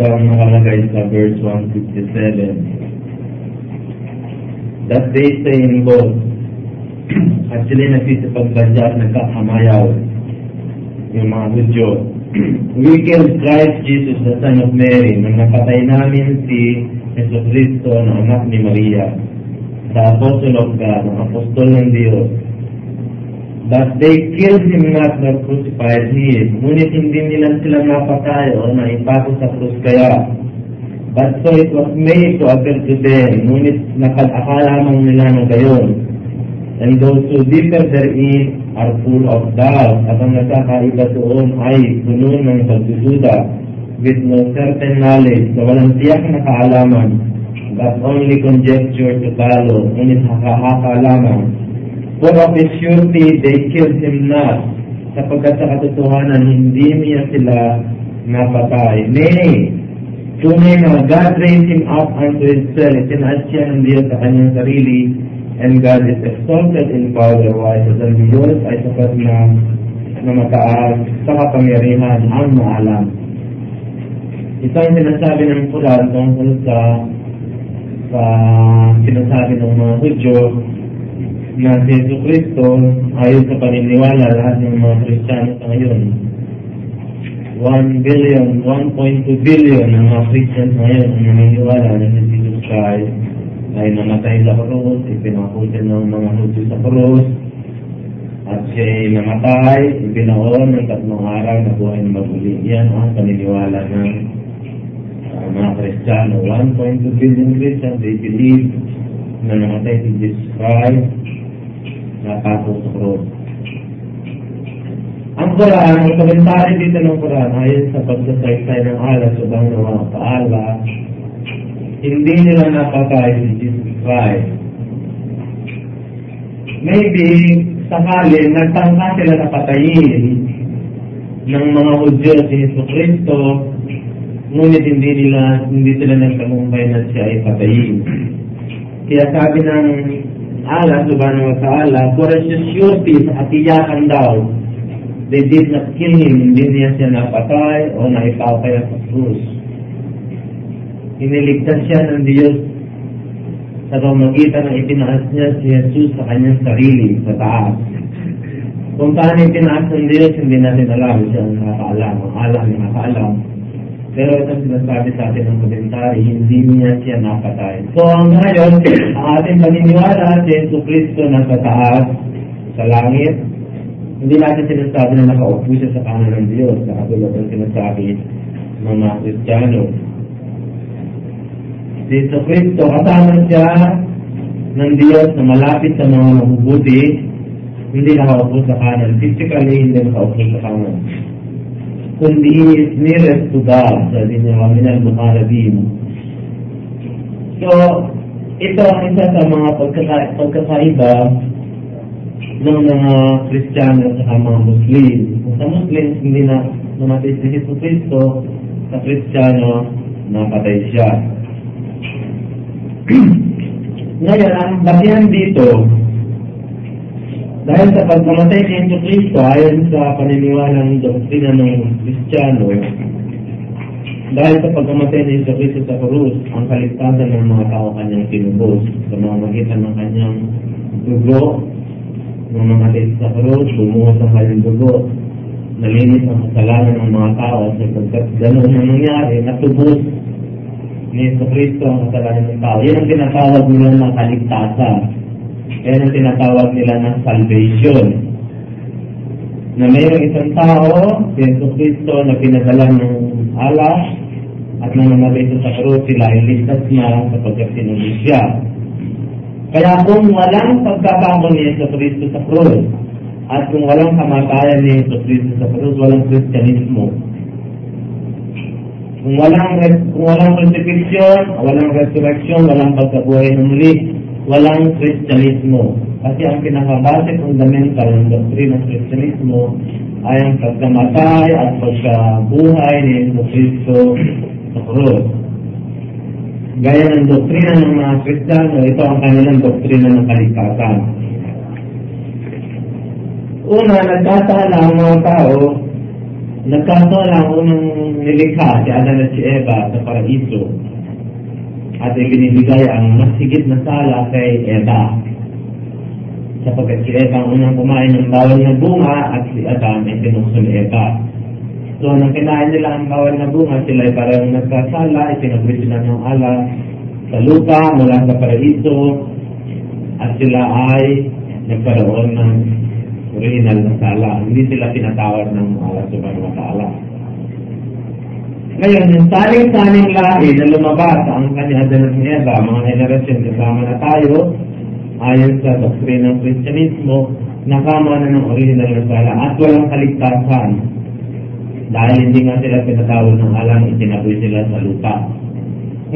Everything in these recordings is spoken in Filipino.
Ito ang nakalagay sa verse 157. That they say in both at sila nagsisipagsadya at nagkakamayaw yung mga Hudyo. We killed Christ Jesus, the Son of Mary, nang napatay namin si Jesus Cristo na anak ni Maria, the Apostle of God, ang apostol ng Diyos, But they killed him not nor crucified him. Ngunit hindi nila sila napatay o naipako sa krus kaya. But so it was made to appear to them. Ngunit nakal-akala lamang nila na gayon. And those who differ therein are full of doubt. At ang nakakaiba doon ay puno ng pagdududa with no certain knowledge na walang tiyak na kaalaman but only conjecture to follow. Ngunit hakahaka lamang For of a surety they killed him not, sapagkat sa katotohanan hindi niya sila napatay. Nay, tunay na God raised him up unto himself, itinaas siya ng Diyos sa kanyang sarili, and God is exalted in power, at ang Diyos ay sapat na na mataas sa kapangyarihan ang maalam. Ito ang sinasabi ng Quran tungkol sa sa sinasabi ng mga Hudyo na si Yesu Cristo ayon sa paniniwala lahat ng mga Kristiyano sa ngayon. 1 billion, 1.2 billion ng mga Christians ngayon ang naniniwala na si Jesus Christ ay namatay sa krus, ipinakutin ng mga Hudyo sa krus, at siya ay namatay, ipinaon ng tatlong araw na buhay na maguli. Yan ang paniniwala ng uh, mga Kristiyano. 1.2 billion Christians, they believe na namatay si Jesus Christ sa krus. Ang Quran, ang komentary dito ng Quran, ayon sa pagsasaysay ng bang ng mga paala, hindi nila napatay si Jesus Christ. Maybe, sakali, nagtangka sila na patayin ng mga Hudyo si Yesu Cristo, ngunit hindi nila, hindi sila nagtagumpay na siya ay patayin. Kaya sabi ng Allah subhanahu wa ta'ala, a surety sa katiyakan daw, they did not kill him, hindi niya siya napatay o naipapay sa krus. Iniligtas siya ng Diyos sa pamagitan ng itinaas niya si Jesus sa kanyang sarili, sa taas. Kung paano itinaas ng Diyos, hindi natin alam. Siya ang nakakaalam. Ang alam, nakakaalam. Pero ito sinasabi sa atin ng komentary, hindi niya siya napatay. So ang ngayon, ang ating paniniwala si Yesu Cristo nasa taas, sa langit, hindi natin sinasabi na nakaupo siya sa kanan ng Diyos, na katulad ng sinasabi ng mga Kristiyano. si Yeso Cristo, kasama siya ng Diyos na malapit sa mga mabubuti, hindi nakaupo sa kanan. Physically, hindi nakaupo sa kanan. He is nearest to God, sabi niya, Minal Mukarabin. So, ito ang isa sa mga pagkaka pagkakaiba ng mga Kristiyano at mga Muslim. Sa Muslims, hindi na namatay si Jesu Cristo, sa Kristiyano, napatay siya. Ngayon, ang basihan dito, dahil sa pagkamatay ni Jesu Cristo, ayon sa paniniwalang doktrina ng Kristiyano, dahil sa pagkamatay ni Jesu Cristo sa krus, ang kaligtasan ng mga tao kanyang tinubos sa mga magitan ng kanyang dugo, ng mga tit sa krus, bumuhos ang kanyang dugo, nalinis ang kasalanan ng mga tao sapagkat ganoon ang nangyari, natubos ni Yesu Cristo ang kasalanan ng tao. Yan ang tinatawag nila ng kaligtasan. Yan ang tinatawag nila ng salvation. Na mayroong isang tao, si Yesu Cristo, na pinadala ng ala at nang namatay sa krus, sila ay ligtas na sapagkat sinunod siya. Kaya kung walang pagkakamo ni Yesu Cristo sa krus, at kung walang kamatayan ni Yesu Cristo sa krus, walang Kristyanismo. Kung walang, kung walang crucifixion, walang resurrection, walang pagkabuhay ng muli, walang Kristyanismo. Kasi ang pinakabase fundamental ng doktrina ng Kristyanismo ay ang pagkamatay at pagkabuhay ni Yesu Cristo sa krus. Gaya ng doktrina ng mga Kristiyano, ito ang kanilang doktrina ng kaligtasan. Una, nagkasala ang mga tao, nagkasala ang unang nilikha, si Adan at si Eva sa paraiso. At ibinibigay ang mas higit na sala kay Eva. Sapagkat si Eva ang unang kumain ng bawal na bunga at si Adam ay tinukso ni Eva. So, nang kinain nila ang bawal na bunga, sila ay parang nagkasala, itinagwi sila ng ala sa lupa mula sa paraiso, at sila ay nagkaroon ng original na sala. Hindi sila tinatawag ng Allah subhanahu wa ta'ala. Ngayon, yung saling-saling lahi na lumabas ang kanya Adan ni Eva, mga henerasyon kasama na tayo, ayon sa doktrina ng Kristyanismo, nakama na ng original na sala at walang kaligtasan. Dahil hindi nga sila tinatawag ng alang, itinaboy sila sa lupa.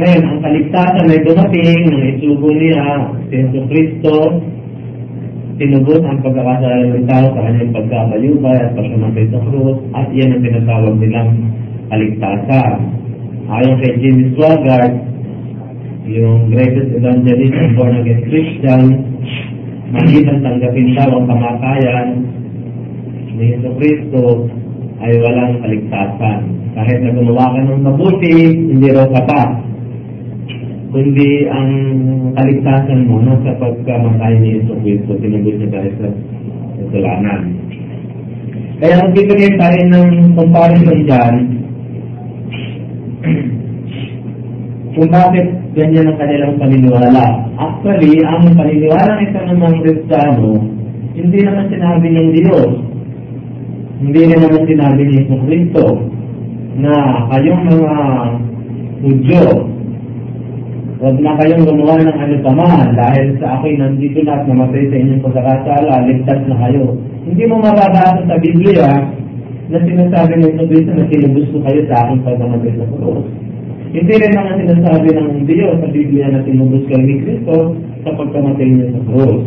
Ngayon, ang kaligtasan ay dumating nang isugo niya si Yesu Cristo tinubos ang pagkakasala ng tao sa kanyang pagkabayubay at pagkamatay sa krus at iyan ang tinatawag nilang kaligtasan. Ayon kay Jimmy Swaggart, yung greatest evangelist and born again Christian, magitan tanggapin daw ang kamatayan ni Yeso Cristo ay walang kaligtasan. Kahit na gumawa ka ng mabuti, hindi raw kapat kundi ang kaligtasan mo nasa pagkamatay ni Yeso Cristo, tinubos niya tayo sa kasalanan. Kaya ang bibigay tayo ng comparison dyan, kung bakit ganyan ang kanilang paniniwala. Actually, ang paniniwala ng isang ng Kristiyano, hindi naman sinabi ng Diyos. Hindi naman sinabi ni Yeso Cristo na kayong mga Hudyo, Huwag na kayong gumawa ng ano pa man dahil sa akin nandito na at namatay sa inyong pagkakasala, ligtas na kayo. Hindi mo mababasa sa Biblia na sinasabi ng Kristo na sinubos ko kayo sa aking pagkamatay sa krus. Hindi rin naman sinasabi ng Diyos sa Biblia na sinubos kayo ni Kristo sa pagkamatay niya sa krus.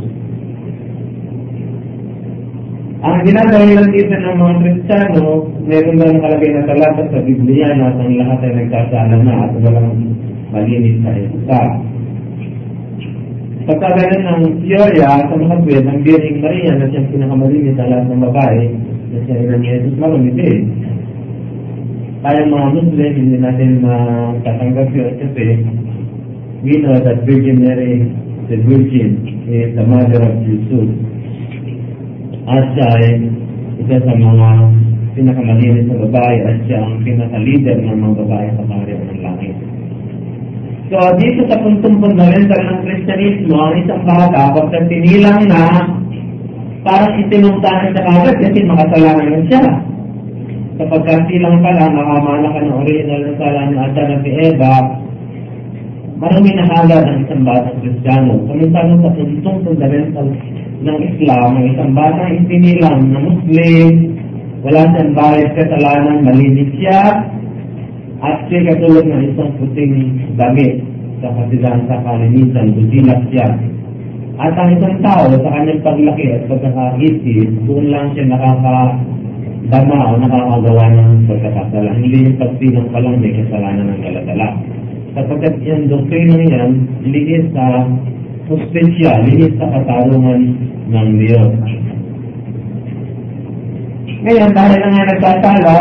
Ang ginagawa lang dito ng mga Kristiyano, meron lang nakalagay na talata sa Biblia na ang lahat ay nagkasala na at walang malinis sa isa. Pagka ganun ng teorya sa mga tuwid, ang Birning Maria na siyang pinakamalinis sa lahat ng babae, na siya ina ni Jesus marumiti. Tayong mga Muslim, hindi natin matatanggap yun kasi we know that Virgin Mary, the Virgin, is the mother of Jesus. At siya ay isa sa mga pinakamalinis sa babae at siya ang pinaka-leader ng mga babae sa karya ng langit. So, dito sa puntong fundamental ng Kristyanismo, ang isang bata, pagka tinilang na, parang itinungtahan siya kagad kasi makasalanan na siya. Kapag silang pala, makamana ka ng original na sala ni Adan at Eva, marami na halad ang isang batang Kristiyano. Kuminsan sa puntong fundamental ng Islam, ang isang batang isinilang na Muslim, wala siyang bayad kasalanan, malinis siya, at siya katulad ng isang puting damit sa kasidahan sa kalinisan, busilak siya. At ang isang tao sa kanyang paglaki at pagkakaisip, doon lang siya nakakadama o nakakagawa ng pagkakasala. Hindi yung pagsilang pa lang may kasalanan ng kaladala. Sapagkat yung doktrinang yan, linis sa hostesya, linis sa katarungan ng Diyos. Ngayon, dahil na nga nagtatala,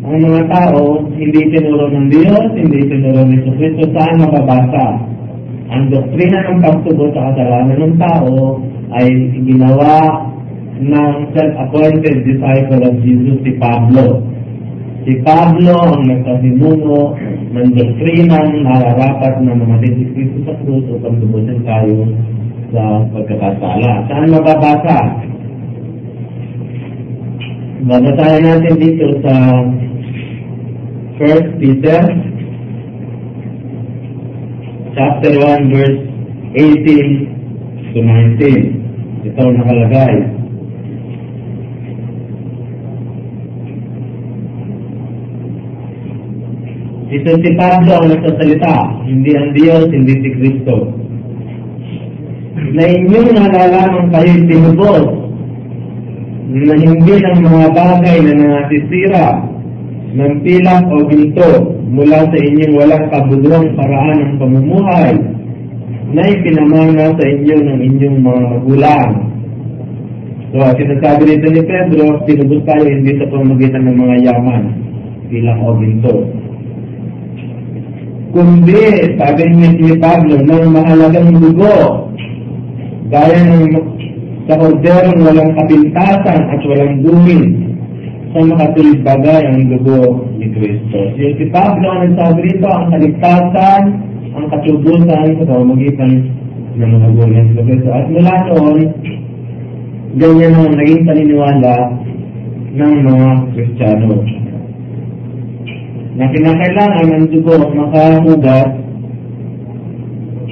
ang mga tao, hindi tinuro ng Diyos, hindi tinuro ni Kristo, saan mababasa? Ang doktrina ng pagtubo sa kasalanan ng tao ay ginawa ng self-appointed disciple of Jesus, si Pablo. Si Pablo ang nagkasimuno ng doktrinang nararapat na namatay si Kristo sa krus upang lubusin tayo sa pagkakasala. Saan mababasa? Babasahin natin dito sa 1 Peter chapter 1 verse 18 to 19. Ito nakalagay. Ito si Pablo ang nagsasalita, hindi ang Diyos, hindi si Kristo. Na inyong nalalaman kayo tinubos na hindi ng mga bagay na nangasisira ng pilak o ginto mula sa inyong walang kabuluhang paraan ng pamumuhay na ipinamana sa inyo ng inyong mga magulang. So, sinasabi nito ni Pedro, tinubos tayo hindi sa pamagitan ng mga yaman, pilak o ginto. Kundi, sabi ni Pablo, ng mahalagang dugo, gaya ng sa korderong walang kapintasan at walang dumi sa makatulid bagay ang dugo ni Kristo. Yung si Pablo ang nagsabi rito, ang kaligtasan, ang katubusan sa pamamagitan ng mga dugo ni Kristo. At mula noon, ganyan ang naging paniniwala ng mga Kristiyano. Na kinakailangan ng dugo makahugas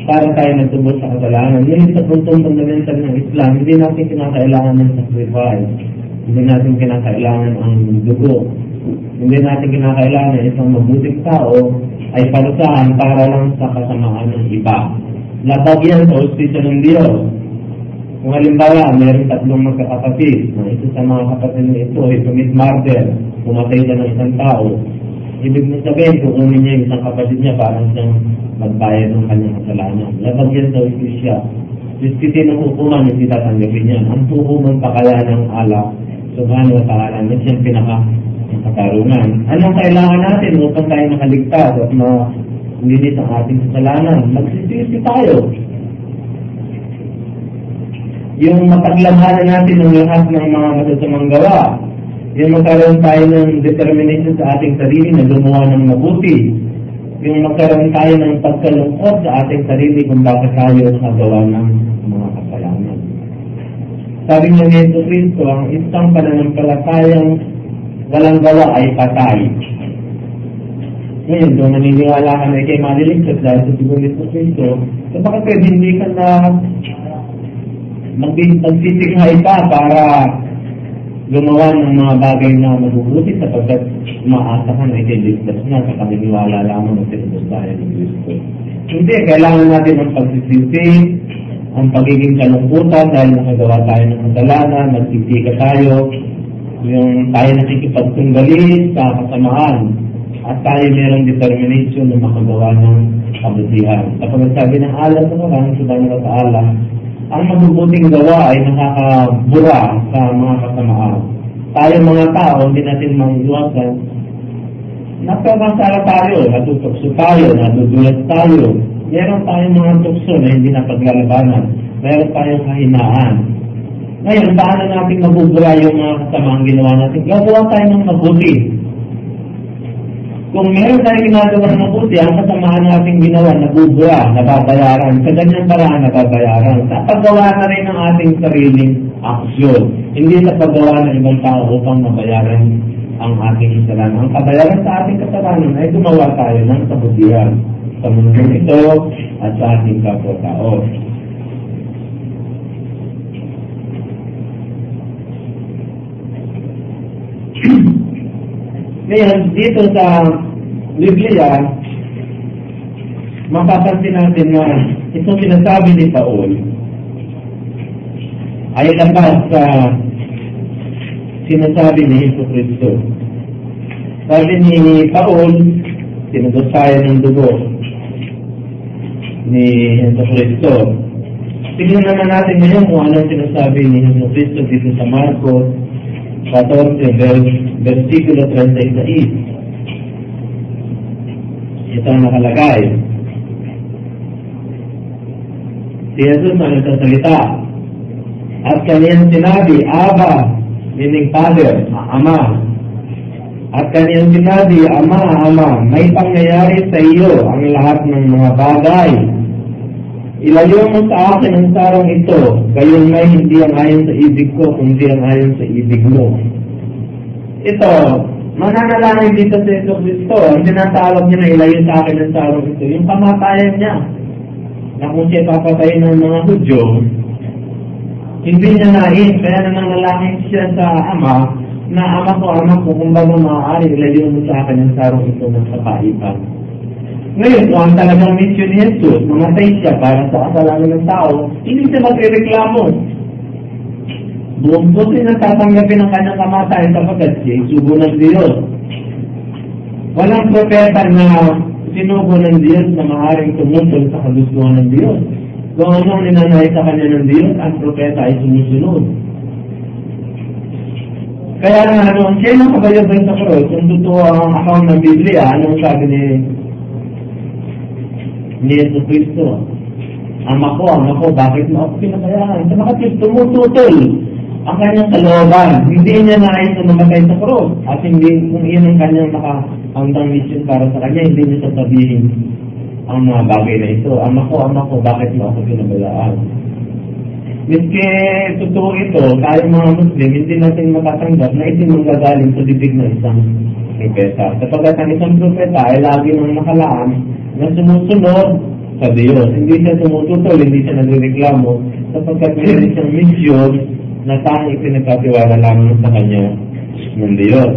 para tayo nagtubos sa kasalanan. Yun sa puntong fundamental ng Islam, hindi natin kinakailangan ng sacrifice. Hindi natin kinakailangan ang dugo. Hindi natin kinakailangan isang mabuting tao ay parusahan para lang sa kasamaan ng iba. Labag yan sa hostisya ng Diyos. Kung halimbawa, meron tatlong magkakapatid, na isa sa mga kapatid na ito ay commit murder, pumatay siya ng isang tao, Ibig na sabihin, kukunin niya yung isang kapatid niya parang siyang magbayad ng kanyang kasalanan. Labag yan sa justisya. Justisya ng hukuman, hindi tatanggapin yan. Ang hukuman pa kaya ng Allah, subhanahu wa ta'ala, na siyang pinaka katarungan. Anong kailangan natin upang tayo makaligtas at malinis ang ating kasalanan? Magsisisi tayo. Yung mapaglabanan natin ng lahat ng mga masasamang gawa, yung magkaroon tayo ng determination sa ating sarili na gumawa ng mabuti. Yung magkaroon tayo ng pagkalungkot sa ating sarili kung bakit tayo nakagawa ng mga kasalanan. Sabi ni Yesu Cristo, ang isang pananampalatayang walang gawa ay patay. Ngayon, kung naniniwala ka na ikay maliligtas dahil sa siguro ni Cristo, so bakit pwede hindi ka na magsisikhay pa para gumawa ng mga bagay na mabubuti sapagkat umaasa ka na ikiligtas na sa kaniniwala lamang ng tinubos tayo ng Kristo. Hindi, kailangan natin ng pagsisisi, ang pagiging kalungkutan dahil nakagawa tayo ng kasalanan, nagsitika tayo, yung tayo nakikipagtunggali sa kasamaan, at tayo merong determination na makagawa ng kabutihan. Kapag sabi ng alam sa mga, subhanahu wa ta'ala, ang mabubuting gawa ay nakakabura sa mga kasamaan. Tayo mga tao, hindi natin maiwasan. Nagkakasala tayo, natutokso tayo, natudulas tayo. Meron tayong mga tukso na hindi napaglalabanan. Meron tayong kahinaan. Ngayon, paano natin mabubura yung mga kasamaang ginawa natin? Gagawa tayo ng mabuti. Kung meron tayong ginagawa ng mabuti, ang kasamaan nating ginawa, nabubura, nababayaran. Sa ganyang paraan, nababayaran. Sa paggawa na rin ng ating sariling aksyon. Hindi sa paggawa ng ibang tao upang mabayaran ang ating kasalanan. Ang kabayaran sa ating kasalanan ay gumawa tayo ng kabutihan sa mundo ito at sa ating kapwa-tao. Ngayon, dito sa Biblia, mapapansin natin na itong sinasabi ni Paul ay labas sa sinasabi ni Heso Kristo. Sabi ni Paul, sinugod tayo ng dugo ni Heso Kristo. Tingnan naman natin ngayon kung anong sinasabi ni Heso Kristo dito sa Marcos 14, vers, versikulo 36. Ito ang nakalagay. Si Jesus ang nagsasalita. At kaniyang sinabi, Aba, meaning Father, Ama. At kaniyang sinabi, Ama, Ama, may pangyayari sa iyo ang lahat ng mga bagay. Ilayo mo sa akin ang sarang ito, gayon may hindi ang ayon sa ibig ko, kundi ang ayon sa ibig mo. Ito, mananalangin dito sa Yeso Cristo, ang tinatawag niya na ilayo sa akin ang sarang ito, yung kamatayan niya, na kung siya papatayin ng mga Hudyo, hindi niya nais, kaya nananalangin siya sa Ama, na Ama ko, Ama ko, kung bago maaari, ilayo mo sa akin ang sarang ito ng kapaipan. Ngayon, kung ang talagang mission ni Jesus, mamatay siya para sa kasalanan ng tao, hindi siya magre-reklamo. Buong puso na tatanggapin ang kanyang kamatayan sapagkat siya sugo ng Diyos. Walang propeta na sinugo ng Diyos na maaaring tumutol sa kagustuhan ng Diyos. Kung ano ang ninanay sa kanya ng Diyos, ang propeta ay sumusunod. Kaya nga, ano, siya yung kabayabay sa cross, kung totoo ang account ng Biblia, anong sabi ni ni Yesu Cristo. Ama ko, ama ko, bakit mo ako pinabayaan? Sapagkat tumututol ang kanyang kalooban. Hindi niya nais na mamatay sa cross. At hindi, kung iyan ang kanyang nakahandang mission para sa kanya, hindi niya sasabihin ang mga bagay na ito. Ama ko, ama ko, bakit mo ako pinabayaan? Miski totoo ito, tayo mga Muslim, hindi natin matatanggap na ito manggagaling sa bibig ng isang propeta. Sapagkat ang isang propeta ay lagi nang nakalaan na sumusunod sa Diyos. Hindi siya tumututol, hindi siya nagreklamo sapagkat meron siyang mission na tanging pinagkatiwala lamang sa Kanya ng Diyos.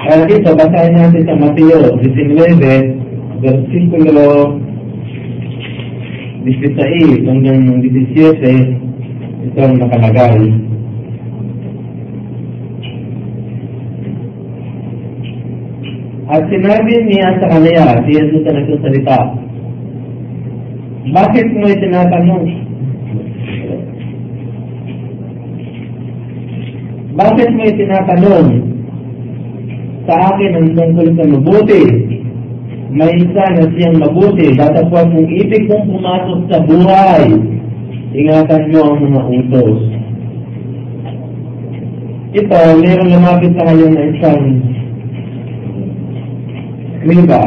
Kaya dito, basahin natin sa Mateo 19, versikulo 16 hanggang 17, ito ang nakalagay. At sinabi niya sa kanila, si Jesus na nagsasalita, bakit mo itinatanong? Bakit mo itinatanong sa akin ang tungkol sa mabuti? May isa na siyang mabuti, datapwat kung ibig kong pumasok sa buhay, ingatan mo ang mga utos. Ito, mayroong lumapit sa kanya na isang Skriba.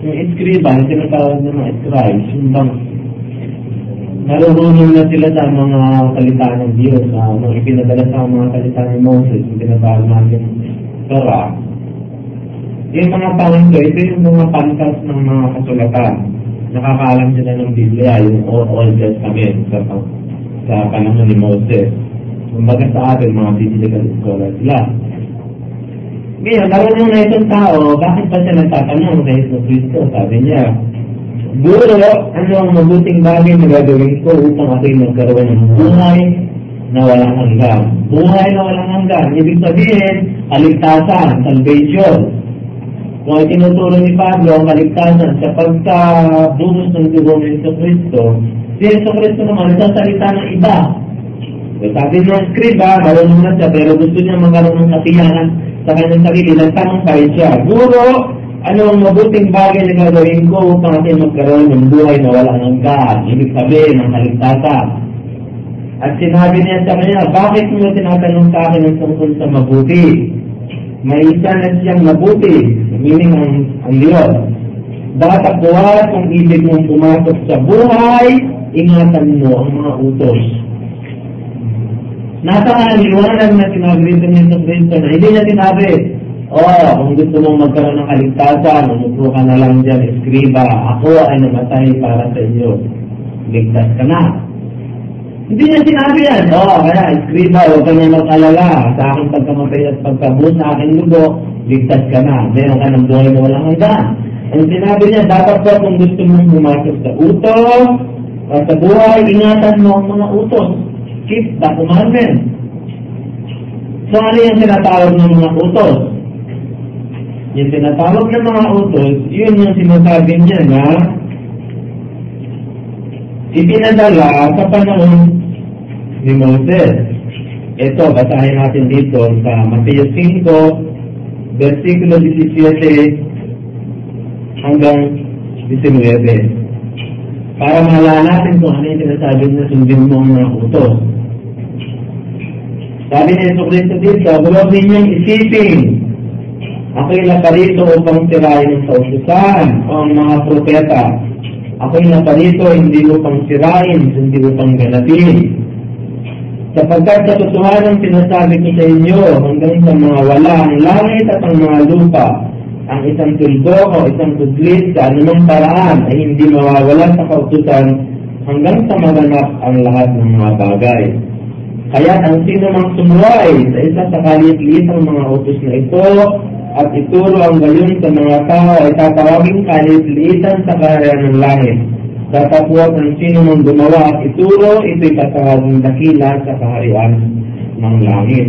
Yung iskriba, yung tinatawag ng mga scribes, yung bang narurunong na sila sa mga salita ng Diyos, sa mga ipinadala sa mga salita ni Moses, yung tinatawag natin Torah. Yung mga panto, ito yung mga pantas ng mga kasulatan. Nakakaalam sila ng Biblia, yung Old Testament sa, sa panahon ni Moses. Kumbaga sa atin, mga biblical scholar sila. Ngayon, marunong na itong tao, bakit ba siya nagtatanong kay Jesus Cristo? Sabi niya, Guro, ano ang mabuting bagay na gagawin ko upang ako'y magkaroon ng buhay na walang hanggan? Buhay na walang hanggan. Ibig sabihin, kaligtasan, salvation. Kung ay tinuturo ni Pablo ang kaligtasan sa pagkabunos ng dugo ng Jesus Cristo, si Jesus Cristo naman nagsasalita ng iba. So, sabi ng scriba, marunong na siya, pero gusto niya magkaroon ng katiyanan sa kanyang sarili, nagtanong pa siya, Guro, ano ang mabuting bagay na gagawin ko upang atin magkaroon ng buhay na walang hanggan? Ibig sabihin ng kaligtasan. At sinabi niya sa kanya, bakit mo tinatanong sa akin ang tungkol sa mabuti? May isa na siyang mabuti, meaning ang, ang Diyos. Datapwat kung ibig mong pumasok sa buhay, ingatan mo ang mga utos. Nasa liwanag na sinabi dito ni Jesus Cristo na hindi niya sinabi, Oh, kung gusto mong magkaroon ng kaligtasan, umupo ka na lang dyan, eskriba, ako ay namatay para sa inyo. Ligtas ka na. Hindi niya sinabi yan. Oo, kaya eskriba, huwag ka na mag-alala. Sa aking pagkamatay at pagkabuo sa aking lugo, ligtas ka na. Meron ka ng buhay na walang hanggan. Ang sinabi niya, dapat po kung gusto mong pumasok sa utos, o sa buhay, ingatan mo ang mga utos. Keep the commandment. So ano yung tinatawag ng mga utos? Yung tinatawag ng mga utos, yun yung sinasabi niya na ipinadala sa panahon ni Moses. Ito, basahin natin dito sa Mateo 5, versikulo 17 hanggang 19. Para mahala natin kung ano yung sinasabi na sundin mo ang mga utos. Sabi ni Yeso Cristo dito, huwag ninyong isipin Ako'y naparito upang sirain ang kaususan o ang mga propeta. Ako'y naparito hindi upang sirain, hindi upang ganatin. Sapagkat sa totohanan sinasabi ko sa inyo hanggang sa mga wala ang langit at ang mga lupa, ang isang tuldo o isang tuglit sa anumang paraan ay hindi mawawala sa kautusan hanggang sa maganap ang lahat ng mga bagay. Kaya ang sino mang sumuway sa isa sa kalit-litang mga utos na ito at ituro ang gayon sa mga tao ay tatawaging kalit-litan sa kaharian ng langit. Tatapos ang sino mang gumawa at ituro, ito'y tatawaging dakila sa kaharian ng langit.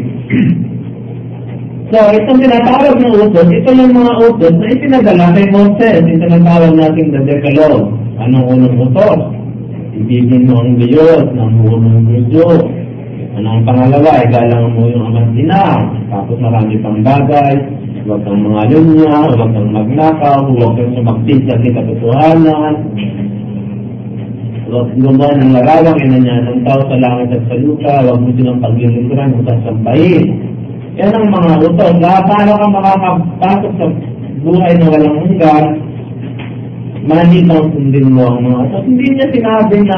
so, itong tinatawag ng utos, ito yung mga utos na itinadala kay Moses. Ito tinatawag natin the Decalogue. Anong unang utos? Ibigin mo ang Diyos ng unang Diyos. Ano ang pangalawa? Igalang mo yung amat ina. Tapos marami pang bagay. Huwag kang mga lunya, huwag kang magnakaw, huwag kang sumaktit sa katotohanan. Huwag gumawa ng larawang inanya ng tao sa langit at sa lupa, huwag mo silang paglilingkuran o sasampahin. Yan ang mga utos. Lahat paano ka makakapasok sa buhay na walang hanggan, manibang sundin mo ang mga utos. Hindi niya sinabi na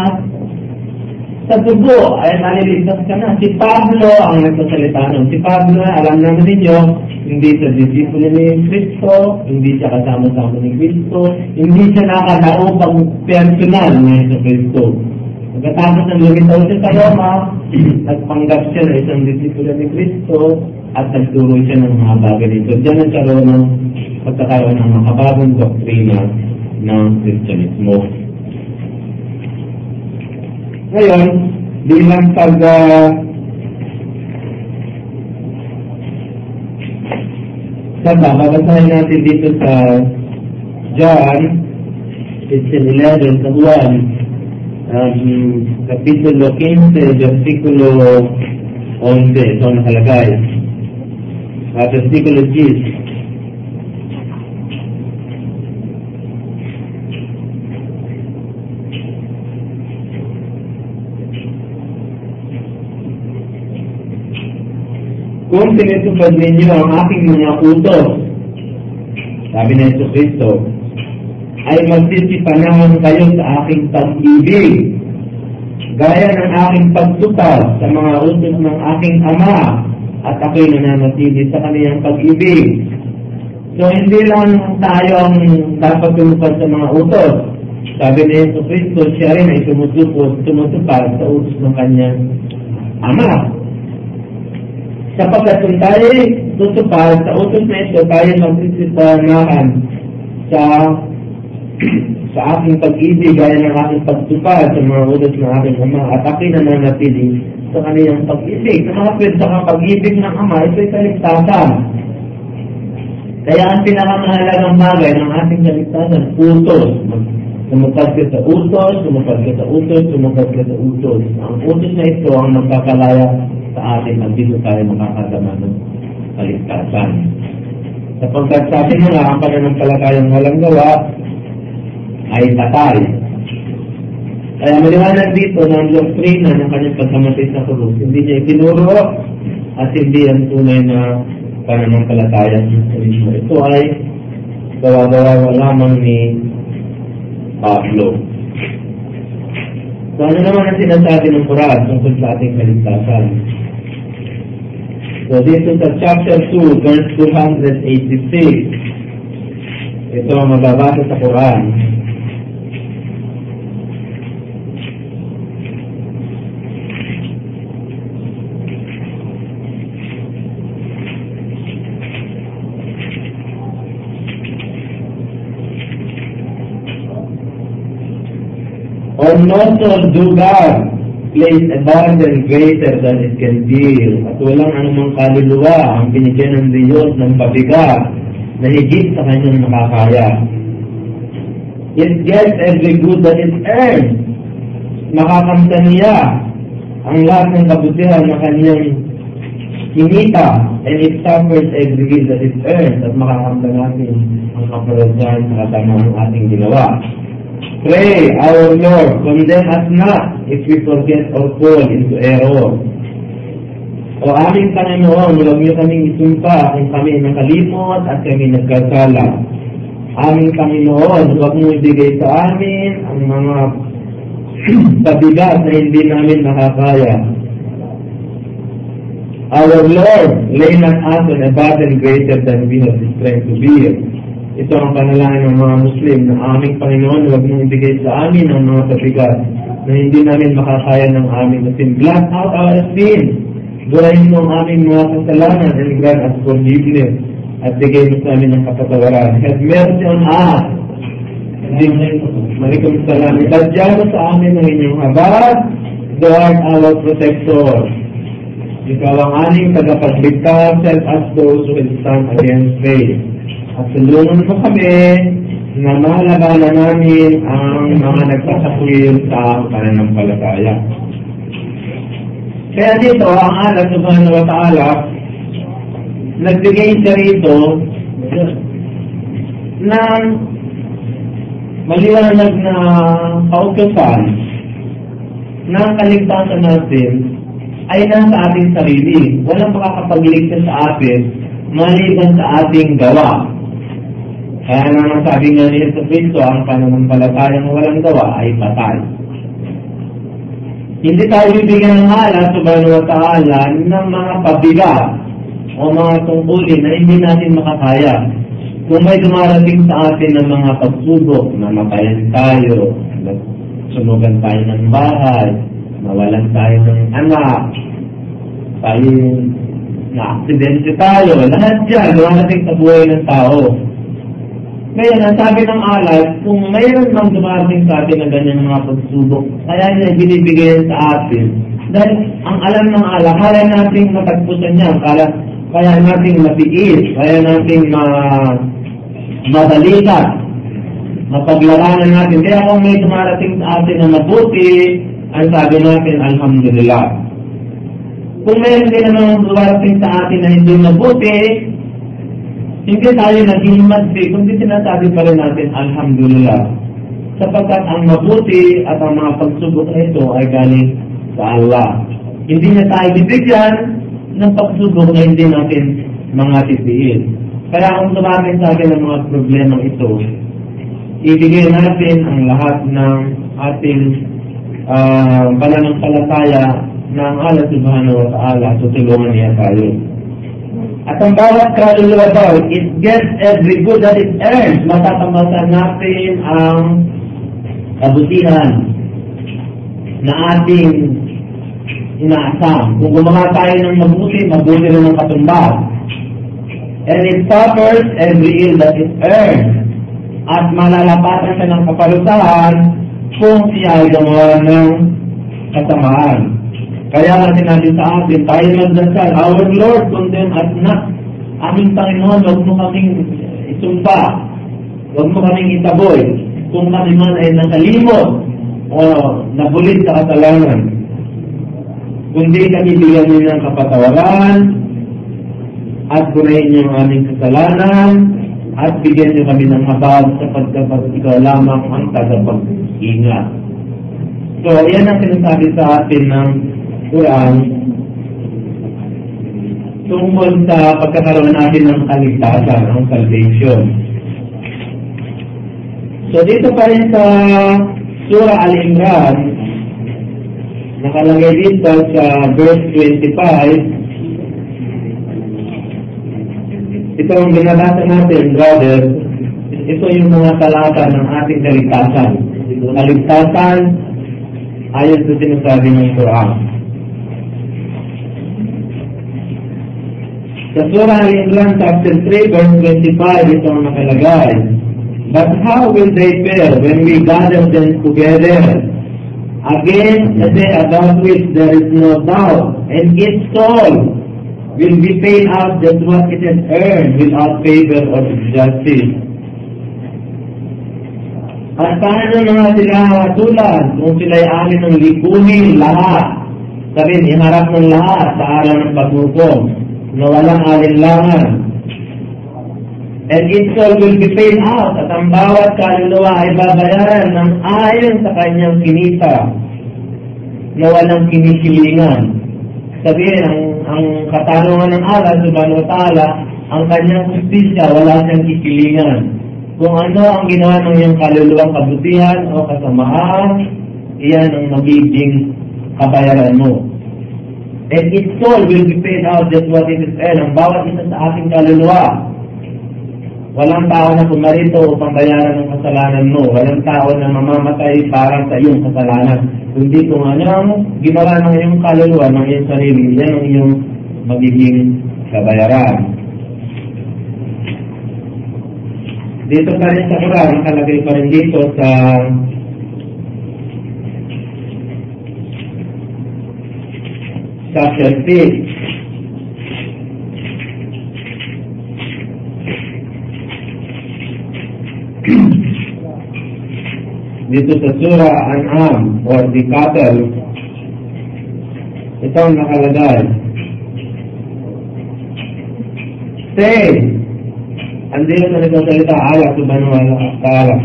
sa dugo ay naliligtas ka na. Si Pablo ang nagsasalita nun. Si Pablo, alam naman ninyo, hindi siya disipulo ni Kristo, hindi siya kasama-sama ni Kristo, hindi siya nakadaupang personal ni Kristo. Pagkatapos ng lumitaw siya sa Roma, nagpanggap siya na isang disipulo ni Kristo at nagturo siya ng mga bagay nito. Diyan nagkaroon ng pagkakaroon ng makabagong doktrina ng Kristyanismo. Ngayon, bilang pag uh, Saba, babasahin natin dito sa John 15.11 sa Juan um, Kapitulo 15, versikulo 11 ito nakalagay uh, versikulo 10 kung sinusubad ninyo ang aking mga utos, sabi ni Yesu Cristo, ay magsisipanahon kayo sa aking pag-ibig, gaya ng aking pagtupad sa mga utos ng aking Ama, at ako'y nananatili sa kaniyang pag-ibig. So, hindi lang tayo ang dapat tumupad sa mga utos. Sabi ni Yesu Cristo, siya rin ay tumutupad, tumutupad sa utos ng kanyang Ama sapagkat kung tayo tutupad sa na ito, tayo magsisipanahan sa sa aking pag-ibig gaya ng aking pagtupad sa mga utos ng aking ama at aking nananatili sa kaniyang pag-ibig. Nakapit sa pag-ibig ng ama, ito'y kaligtasan. Kaya ang pinakamahalagang bagay ng ating kaligtasan, utos. Sumupad ka sa utos, sumupad ka sa utos, sumupad ka sa utos. Ang utos na ito ang magkakalaya sa atin at dito tayo makakadama ng kaligtasan. Sapagkat sabi mo nga, ang pananampalatayang walang gawa ay patay. Kaya maliwanag dito na ang doktrina ng kanyang pagkamatay sa krus, hindi niya itinuro at hindi ang tunay na pananampalataya ng. Ito ay gawa-gawa lamang ni Pablo. So ano naman ang sinasabi ng Quran tungkol sa ating kaligtasan? So dito sa chapter 2, verse 286, ito ang mababasa sa Quran. Or not do God place a burden greater than it can bear. At walang anumang kaluluwa ang binigyan ng Diyos ng pabigat na higit sa kanyang makakaya. It gets every good that it earns. Makakamtan niya ang lahat ng kabutihan na kanyang kinita and it suffers every good that it earns at makakamtan natin ang kaparodyan sa katamang ng ating ginawa. Pray, our Lord, condemn us not if we forget or fall into error. O aming Panginoon, huwag niyo kaming isumpa kung kami nakalimot at kami nagkasala. Aming Panginoon, huwag mo ibigay sa amin ang mga pabigat na hindi namin nakakaya. Our Lord, lay not us on a burden greater than we have the strength to bear. Ito ang panalangin ng mga Muslim na aming Panginoon, huwag mong ibigay sa amin ang mga pabigat na hindi namin makakaya ng aming sin. Blot out our sin. Burahin mo ang aming mga kasalanan and grant us forgiveness at bigay mo sa amin ang kapatawaran. Have mercy on us. Malikum salam. Isadya mo sa amin ang inyong habag. Thou our protector. Ikaw ang aming tagapagligtas. Help us those who will stand against faith. At tulungan mo kami na mahalaga namin ang mga nagsasakwil sa pananampalataya. Kaya dito, ang Allah subhanahu wa ta'ala, nagbigay siya rito ng maliwanag na kautusan na kaligtasan natin ay nasa ating sarili. Walang makakapagligtas sa atin maliban sa ating gawa. Kaya naman sabi nga ni Yesu Cristo, ang pananampalatayang walang gawa ay patay. Hindi tayo bibigyan ng ala, subhanahu wa ta'ala, ng mga pabigat o mga tungkulin na hindi natin makakaya. Kung may dumarating sa atin ng mga pagsubok, namatayan tayo, sunugan tayo ng bahay, nawalan tayo ng anak, tayo na aksidente tayo, lahat yan, dumarating sa buhay ng tao. Ngayon, ang sabi ng alat, kung mayroon mang dumarating sa atin ng ganyan mga pagsubok, kaya niya binibigay sa atin. Dahil ang alam ng ala, kaya nating matagpusan niya, kaya, kaya nating matiis, kaya nating ma, madalikat, mapaglaranan natin. Kaya kung may dumarating sa atin na mabuti, ang sabi natin, Alhamdulillah. Kung mayroon din naman dumarating sa atin na hindi mabuti, hindi tayo naging masbi, kundi sinasabi pa rin natin, Alhamdulillah. Sapagkat ang mabuti at ang mga pagsubok na ito ay galing sa Allah. Hindi na tayo bibigyan ng pagsubok na hindi natin mga titiis. Kaya kung dumami sa atin ang mga problema ito, ibigay natin ang lahat ng ating uh, pananampalataya na ang Allah subhanahu wa ta'ala tutulungan niya tayo. At ang bawat kaluluwa daw, it gets every good that it earns. Matatamasa natin ang kabutihan na ating inaasam. Kung gumawa tayo ng mabuti, mabuti rin ang katumbas. And it suffers every ill that it earns. At malalapatan siya ng kaparusahan kung siya ay gumawa ng kasamaan. Kaya sinabi sa atin, tayo magdasal, Our Lord, condemn us not. Aming Panginoon, huwag mo kaming isumpa. Huwag mo kaming itaboy. Kung kami man ay nakalimot o nabulit sa kasalanan. Kundi kami bigyan niyo ng kapatawaran at punayin niyo ang aming kasalanan at bigyan niyo kami ng habag sapagkat ikaw lamang ang tagapag-ingat. So, yan ang sinasabi sa atin ng Quran tungkol sa pagkakaroon natin ng kaligtasan, ng salvation. So dito pa rin sa Surah Al-Imran, nakalagay dito sa verse 25, Ito ang binabasa natin, brother. Ito yung mga talata ng ating kaligtasan. Kaligtasan ayon sa sinasabi ng Quran. Sa Surah Al-Imran chapter 3 verse 25 ito ang nakalagay. But how will they fare when we gather them together? Again, a day about which there is no doubt, and its soul will be paid out just what it has earned without favor or justice. At paano naman sila tulad kung sila'y amin ng lipunin lahat? Sabihin, iharap ng lahat sa araw ng paghukom na walang alinlangan. And its soul will be paid out at ang bawat kaluluwa ay babayaran ng ayon sa kanyang kinita na walang kinikilingan. Sabihin, ang, ang katanungan ng Allah subhanahu wa ta'ala, ang kanyang justisya, wala siyang kikilingan. Kung ano ang ginawa ng iyong kaluluwang kabutihan o kasamaan, iyan ang magiging kabayaran mo. And its soul will be paid out just what it is earned. Ang bawat isa sa ating kaluluwa, Walang tao na pumarito upang bayaran ng kasalanan mo. Walang tao na mamamatay para sa iyong kasalanan. Kundi kung ano ang ginawa ng iyong kaluluwa, ng iyong sarili, yan ang iyong magiging kabayaran. Dito pa rin sa Quran, nakalagay pa rin dito sa chapter 6, dito sa Surah An'am or the cattle, ito ang nakalagay. Say, andito na nagsasalita, Allah subhanahu wa ta'ala,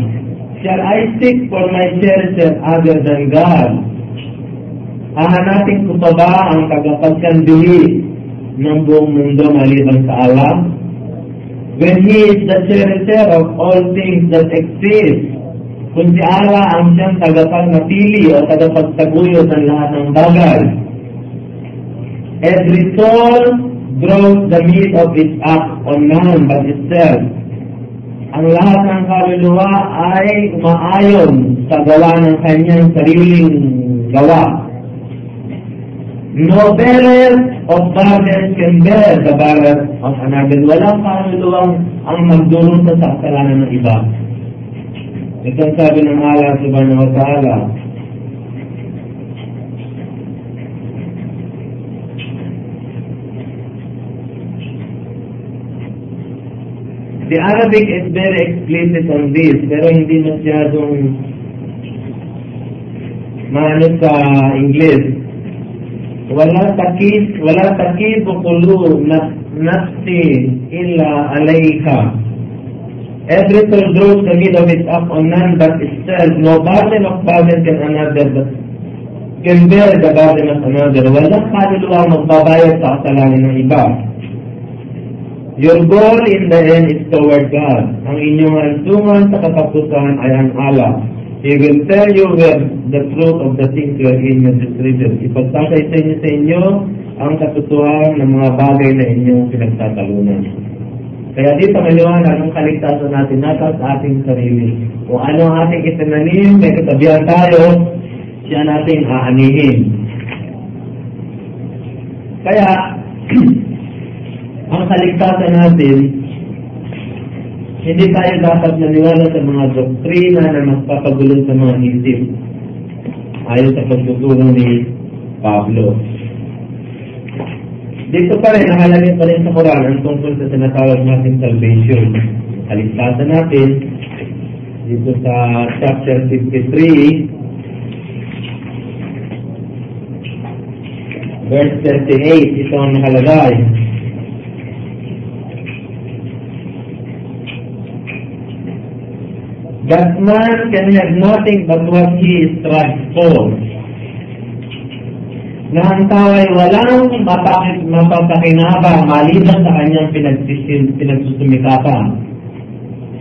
Shall I seek for my cherisher other than God? Hahanapin ko pa ba ang tagapagkandihi ng buong mundo maliban sa Allah? When He is the cherisher of all things that exist, kung si Allah ang siyang tagapagpili o tagapagtaguyod ng lahat ng bagay. Every soul draws the meat of its act on none but itself. Ang lahat ng kaluluwa ay umaayon sa gawa ng kanyang sariling gawa. No bearer of burden can bear the burden of another. Walang kaluluwang ang magdurong sa kasalanan ng iba. Ito ang sabi ng Allah subhanahu wa ta'ala. The Arabic is very explicit on this, pero hindi masyadong maano sa English. Wala takis, wala takis kulu nafsi illa alayka. Every soul draws the need of its up on none but itself. No burden of burden can another but can bear the burden of another. Walang kaluluwa magbabayad sa kasalanan ng iba. Your goal in the end is toward God. Ang inyong hantungan sa katapusan ay ang Allah. He will tell you where the truth of the things wherein you discredit. Ipagtatay inyo sa inyo ang katotohanan ng mga bagay na inyong pinagtatalunan. Kaya dito maliwanag ang kaligtasan natin nasa sa ating sarili. Kung ano ang ating itinanim, may katabihan tayo, siya nating aanihin. Kaya, ang kaligtasan natin, hindi tayo dapat naniwala sa mga doktrina na magpapagulo sa mga isip. Ayon sa pagtutulong ni Pablo. Dito pa rin, nakalagay pa rin sa Quran ang tungkol sa tinatawag natin salvation. Kaligtasan natin, dito sa chapter 53, verse 38, ito ang nakalagay. That man can have nothing but what he is for. Na ang tao ay walang mapakit, mapapakinabang maliban sa kanyang pinagsisim, pinagsusumikapan.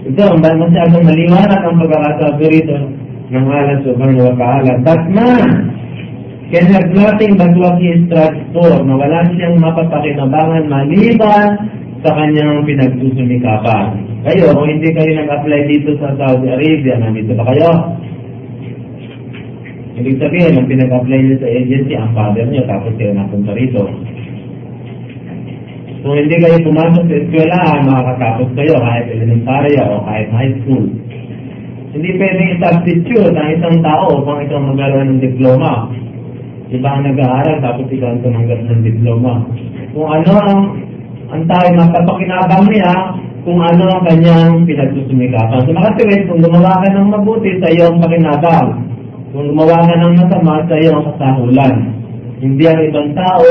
Ito, masyadong maliwanag ang pagkakasabi rito ng Allah subhanahu wa ta'ala. That man can have nothing but what he is for. Na wala siyang mapapakinabangan maliban sa kanyang pinagsusumikapan. Kayo, kung hindi kayo nag-apply dito sa Saudi Arabia, nandito ba kayo? Ibig sabihin, ang pinag-apply niyo sa agency, ang father niyo, tapos kayo napunta rito. Kung hindi kayo pumasok sa eskwelahan, makakatapos kayo kahit elementary o kahit high school. Hindi pwedeng i-substitute ang isang tao upang ikaw magkaroon ng diploma. Iba ang nag-aaral tapos ikaw ang tumanggap ng diploma. Kung ano ang ang tayo mapapakinabang niya kung ano ang kanyang pinagsusumikapan. So makatiwid, kung gumawa ka ng mabuti sa iyong pakinabang, kung gumawa ka ng masama sa iyong kasahulan, hindi ang ibang tao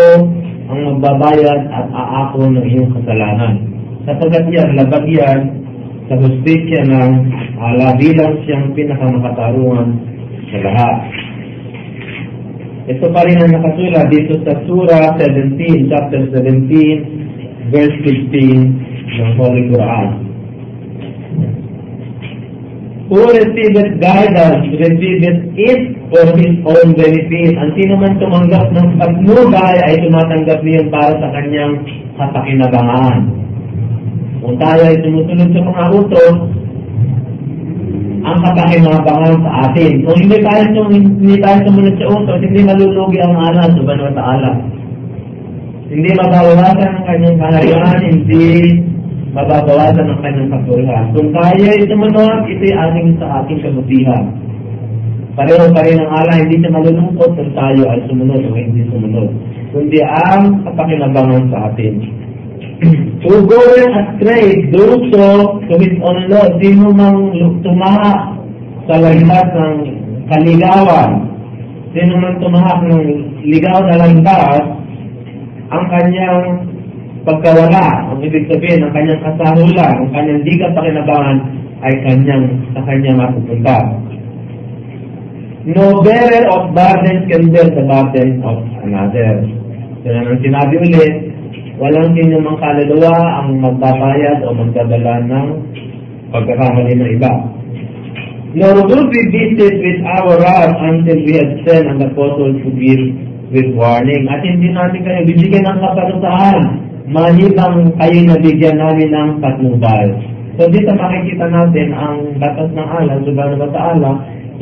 ang magbabayad at aako ng iyong kasalanan. Sapagkat yan, labag yan sa hustisya ng ala bilang siyang pinakamakatarungan sa lahat. Ito pa rin ang nakasulat dito sa Surah 17, chapter 17, verse 15 ng Holy Quran. Who receiveth guidance, receiveth it for his own benefit. Ang sino man tumanggap ng pagnubay ay tumatanggap niyan para sa kanyang kapakinabangan. Kung tayo ay sumusunod sa mga utos, ang kapakinabangan sa atin. Kung hindi tayo, hindi tayo sumunod sa utos, hindi malulugi ang anak subhanahu wa ta'ala. Hindi mababawasan ang kanyang kaharian, hindi mababawasan ang kanyang kapurihan. Kung kaya ay sumunod, ito'y ating sa ating kabutihan. Pareho pa rin ang ala, hindi siya malulungkot kung tayo ay sumunod o hindi sumunod. Kundi ang kapakinabangan sa atin. Who going astray, do so to his own Lord. Sino mang tumaha sa landas ng kaligawan. Sino man tumahak ng ligaw na landas, ang kanyang pagkawala, ang ibig sabihin, ang kanyang kasahulan, ang kanyang di kapakinabangan ay kanyang sa kanyang mapupunta. No bearer of burden can bear the burden of another. Kaya nang sinabi ulit, walang sinumang kaluluwa ang magbabayad o magdadala ng pagkakamali ng iba. Nor will we it with our wrath until we have sent an apostle to give with warning. At hindi natin kayo bibigyan ng kaparusahan malibang kayo nabigyan namin ng patnubal. So dito makikita natin ang batas ng Allah, subhanahu wa ta'ala,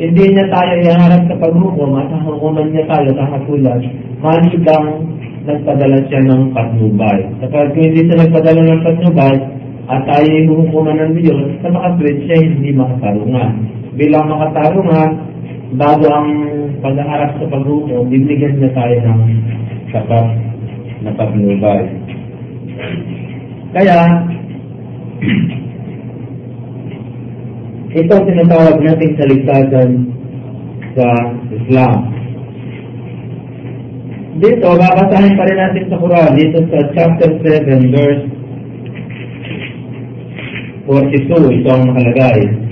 hindi niya tayo iharap sa paghukom at hukuman niya tayo sa hatulan, malibang nagpadala siya ng patnubal. Kapag hindi siya nagpadala ng patnubal, at tayo hukuman ng Diyos, sa makaswit siya hindi makatarungan. Bilang makatarungan, bago ang pag-aharap sa paghukom, bibigyan niya tayo ng sapat na patnubal. Kaya, ito ang tinatawag nating kaligtasan sa Islam. Dito, babasahin pa rin natin sa Quran, dito sa chapter 7, verse 42, ito ang nakalagay.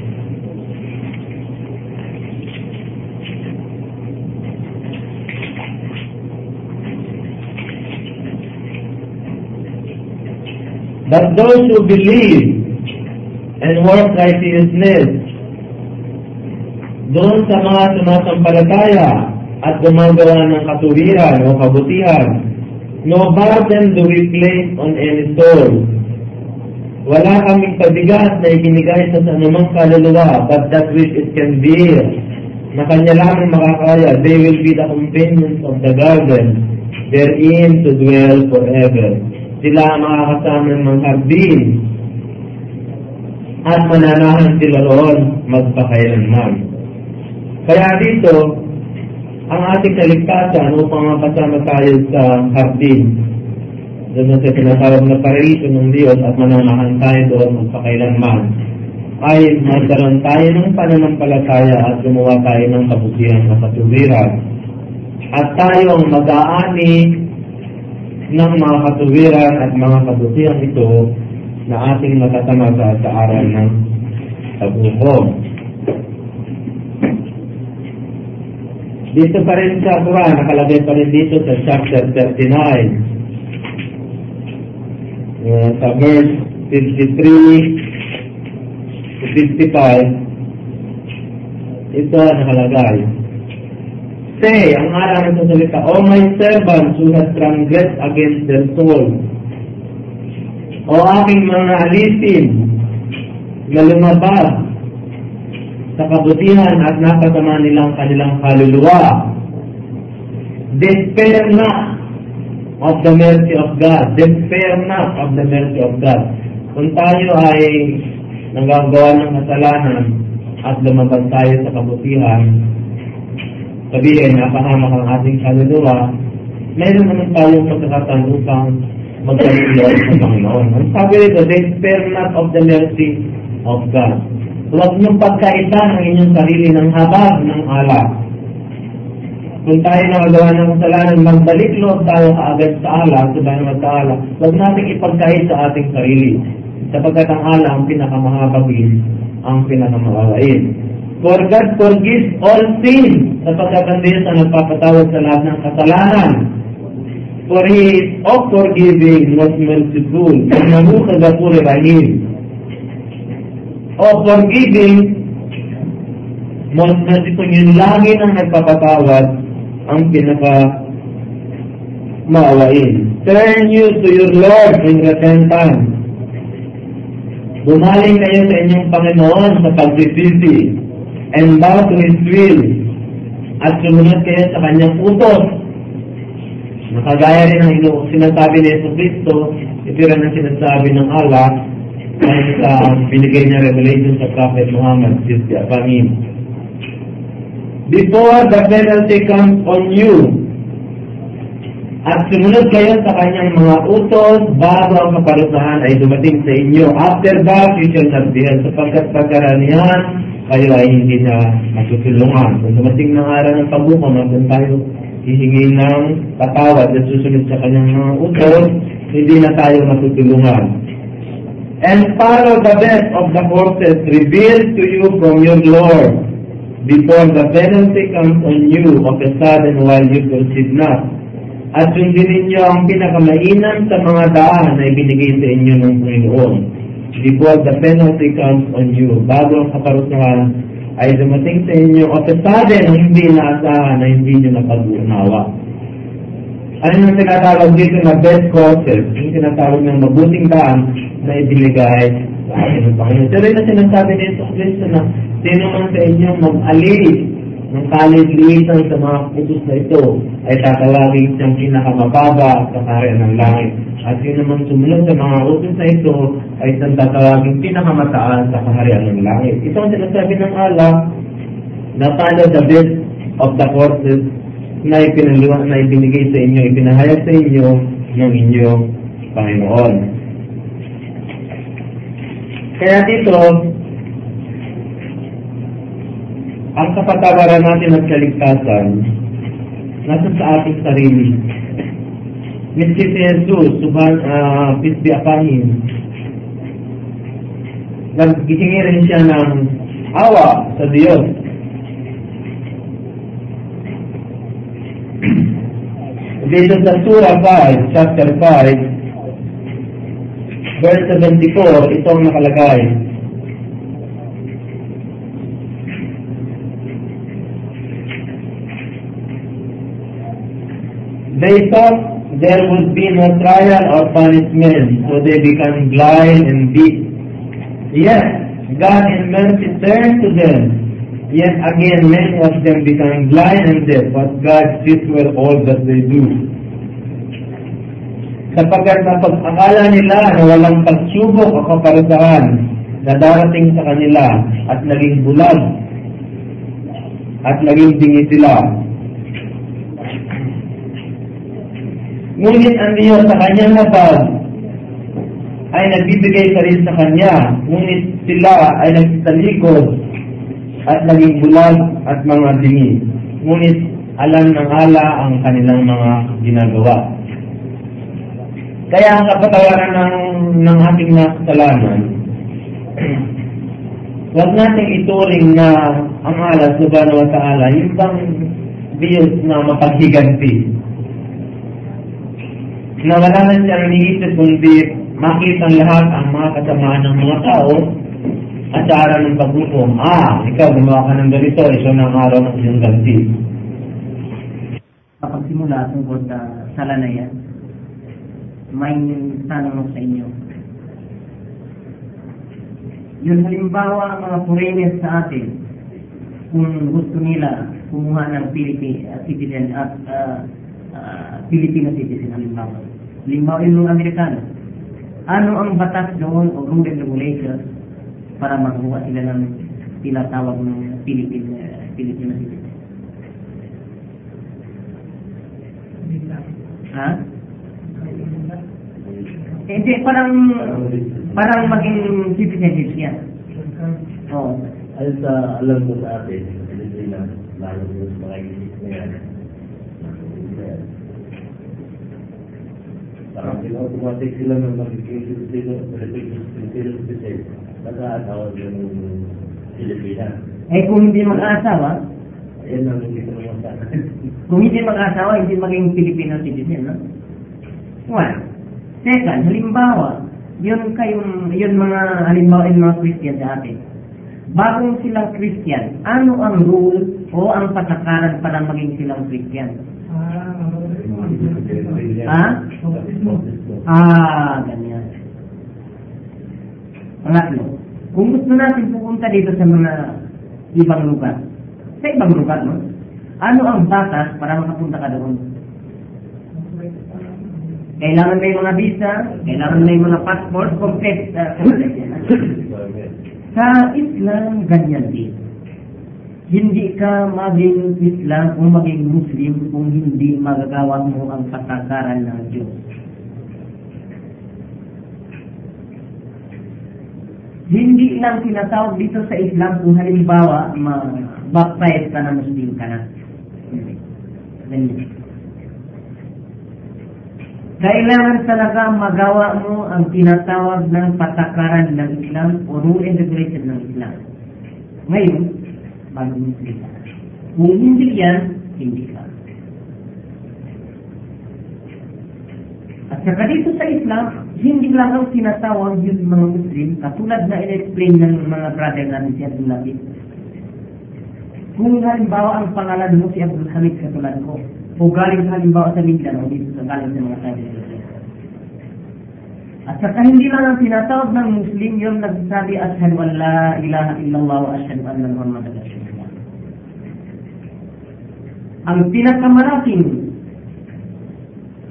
But those who believe and work righteousness, doon sa mga sumasampalataya at gumagawa ng katuwiran o kabutihan, no burden do we place on any soul. Wala kaming pabigat na ibinigay sa anumang kaluluwa, but that which it can bear, na kanya lamang makakaya, they will be the companions of the garden, therein to dwell forever sila ang makakasama ng mga hardin at mananahan sila roon magpakailanman. Kaya dito, ang ating kaligtasan upang mapasama tayo sa hardin, doon sa tinatawag na paraiso ng Diyos at mananahan tayo doon magpakailanman, ay magkaroon tayo ng pananampalataya at gumawa tayo ng kabutihan na katuwiran. At tayo ang mag-aani ng mga katuwiran at mga kabutihan ito na ating matatamasa sa aral ng paghukom. Dito pa rin sa Quran, nakalagay pa rin dito sa chapter 39, uh, sa verse 53 to 55, ito nakalagay. Say, ang aral ng salita, O my servants who have transgressed against their soul, o aking mga alisin na lumabas sa kabutihan at napasama nilang kanilang kaluluwa. Despair not of the mercy of God. Despair not of the mercy of God. Kung tayo ay nagagawa ng kasalanan at lumabas tayo sa kabutihan, sabihin, napahamak ang ating kaluluwa, meron naman tayong pagkakataon upang magkaluluwa sa Panginoon. Ang sabi rito, despair not of the mercy of God. Huwag niyong pagkaita ang inyong sarili ng habag ng alak. Kung tayo nakagawa ng kasalanan, magbalik loob tayo kaagad sa ala, sa bayan ng ala. Huwag natin ipagkait sa ating sarili. Sapagkat ang ala ang pinakamahabagin, ang pinakamaawain. For God forgives all sin, sapagkat ang ang nagpapatawad sa lahat ng kasalanan. For He is of forgiving, most merciful, and Nahu Kagapur Rahim. O forgiving, most merciful, yun lagi nang nagpapatawad, ang pinaka maawain. Turn you to your Lord in repentance. Bumaling kayo sa inyong Panginoon sa pagsisisi and bow to His will at sumunod kayo sa kanyang utos. Nakagaya rin ang ino, sinasabi ni Yesu Cristo, ito rin ang sinasabi ng Allah sa binigay niya revelation sa Prophet Muhammad, Diyos di Apanin. Before the penalty comes on you, at sumunod kayo sa kanyang mga utos bago ang kaparusahan ay dumating sa inyo. After that, you shall not be held sapagkat pagkaranihan kayo ay hindi na matutulungan. Kung dumating ng araw ng pagbuka, magdun tayo hihingi ng patawad at susunod sa kanyang mga utos, hindi na tayo matutulungan. And follow the best of the courses revealed to you from your Lord before the penalty comes on you of a sudden while you proceed not. At sundin ninyo ang pinakamainam sa mga daan na ibinigay sa inyo ng Panginoon. Before the penalty comes on you, bago ang kaparusahan ay dumating sa inyo of a sudden na hindi inaasahan na hindi nyo napag-unawa. Ano yung tinatawag dito na best courses? Yung tinatawag ng mabuting daan na ibinigay sa atin ng Panginoon. Pero yung sinasabi ni Jesus Cristo na sino man sa inyo mag-alis ng kalit-liitan sa mga putos na ito ay tatawagin siyang pinakamababa sa karya ng langit. At sino man sumunod sa mga utos na ito ay siyang tatawagin pinakamataas sa kaharian ng langit. Ito ang sinasabi ng Allah na follow the best of the courses na ipinaluwa na ibinigay sa inyo, ipinahayag sa inyo ng inyong Panginoon. Kaya dito, ang kapatawaran natin at kaligtasan nasa sa ating sarili. Miski si Jesus, suban, uh, peace be upon him, naghihingi rin siya ng awa sa Diyos. Dito sa Surah 5, chapter 5, verse 74, ito ang nakalagay. They thought there would be no trial or punishment, so they become blind and deep. Yes, God in mercy turned to them. Yet again, many of them become blind and deaf, but God sees well all that they do. Sapagkat sa pag-akala nila na walang pagsubok o kaparusahan na darating sa kanila at naging bulag at naging dingi sila, Ngunit ang Diyos sa kanyang habag ay nagbibigay pa rin sa kanya. Ngunit sila ay nagtalikod at naging bulag at mga dingi. Ngunit alam ng ala ang kanilang mga ginagawa. Kaya ang kapatawaran ng, ng ating nakasalanan, huwag nating ituring na ang ala, subhanahu wa ta'ala, yung bang Diyos na mapaghiganti na wala na siyang iniisip kundi makita lahat ang mga kasamaan ng mga tao at sa araw ng paghukom, ah, ikaw gumawa ka ng ganito, ito na ang araw ng iyong ganti. Kapag simula tungkol sa sala na yan, may tanong sa inyo. Yun halimbawa ang mga foreigners sa atin, kung gusto nila kumuha ng Philippine uh, citizen at uh, uh, Filipino citizen halimbawa. Yung mga Amerikano. Ano ang batas doon o rule and regulations para makuha sila ng tinatawag ng Philippine, uh, Filipino citizen? Ha? Hindi, parang parang maging citizenship niya. Oo. Ayon sa alam ko sa atin, Pilipinas, lalo ko sa mga isip na. Parang sila automatic sila na magiging Filipino, Filipino, Filipino citizen. Nag-aasawa sila ng Pilipinas. Eh kung hindi mag-asawa, Ayan ang hindi ko naman sa akin. kung hindi mag-asawa, hindi maging Filipino citizen, no? One. Second, halimbawa, yun kayong, yun mga, halimbawa yung mga Christian sa atin. Bagong silang Christian, ano ang rule o ang patakaran para maging silang Christian? Ha? Ah, ganyan. Pangatlo, kung gusto natin pupunta dito sa mga ibang lugar, sa ibang lugar, no? Ano ang batas para makapunta ka doon? Kailangan may mga visa, kailangan may mga passport, complete. Uh, sa Islam, ganyan din. Hindi ka maging Islam o maging Muslim kung hindi magagawa mo ang patakaran ng Diyos. Hindi lang tinatawag dito sa Islam kung halimbawa ma-baptize ka na Muslim ka na. Kailangan talaga magawa mo ang tinatawag ng patakaran ng Islam o rule and regulation ng Islam. Ngayon, bago Muslim ka. Kung hindi yan, hindi ka. At saka dito sa Islam, hindi lang ang tinatawag yung mga Muslim, katulad na in-explain ng mga brother natin si Abdul Nabi. Kung halimbawa ang pangalan mo si Abdul Hamid katulad ko, o galing halimbawa sa Mindanao, dito sa galing sa mga tayo. At saka hindi lang ang tinatawag ng Muslim yung nagsasabi, Ashadu an la ilaha illallah wa ashadu anna Muhammad Rasulullah. Ang pinakamalaking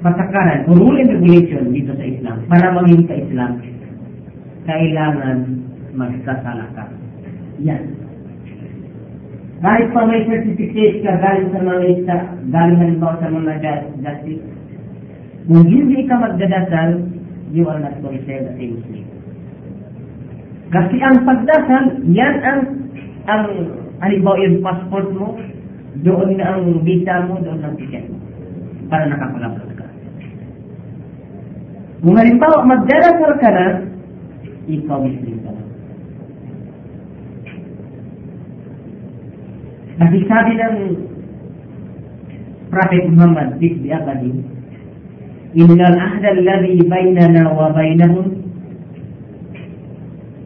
patakaran rule and regulation dito sa Islam para maging ka-Islam, kailangan magkasala ka. Yan. Kahit pa may certificate ka galing sa mga isa, galing halimbawa sa mga justice, kung hindi ka magdadasal, you are not considered a Muslim. Kasi ang pagdasal, yan ang, ang halimbawa yung passport mo, doon na ang bida mo, doon ang ticket mo. Para nakakulaklak ka. Kung halimbawa, magdarasal ka na, ikaw Muslim ka na. Kasi sabi ng Prophet Muhammad, Bik Bi Akali, Innal ahda alladhi bainana wa bainahum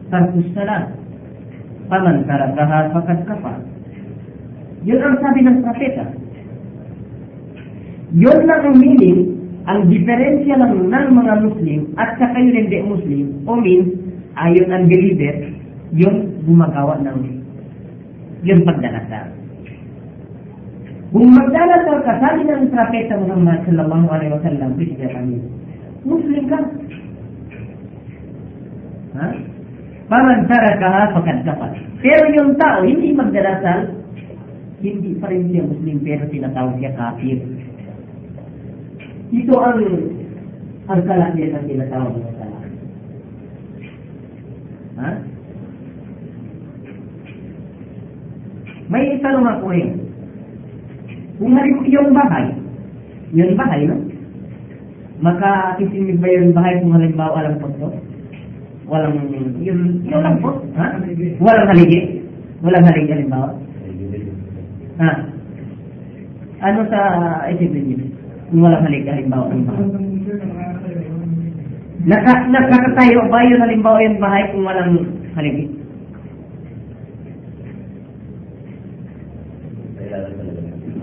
Tarkus salat Paman tarakaha fakat kafar yun ang sabi ng propeta. Yun lang ang ang diferensya lang ng mga Muslim at saka yung hindi Muslim, o means, ayon ang believer, yun gumagawa ng yung pagdarasal. Kung magdarasal ka, sabi ng propeta Muhammad sallallahu alaihi wasallam, peace be him, Muslim ka. Ha? Paman tarakaha pagkat dapat. Pero yung tao, hindi magdarasal, hindi pa rin siya Muslim, pero tinatawag siya kafir. Ito ang ang kalakyan ng tinatawag ng sala. Ha? May itanong ako eh. Kung halimbawa yung bahay, yung bahay, no? Makakisinig ba yung bahay kung halimbawa walang punto? Walang, yun, yun lang po, ha? Walang haligi? Walang haligi halimbawa? Ha? Ano sa isipin niyo? Kung walang haligi halimbawa ang bahay? Naka, nakakatayo ba yun halimbawa yung bahay kung walang haligi?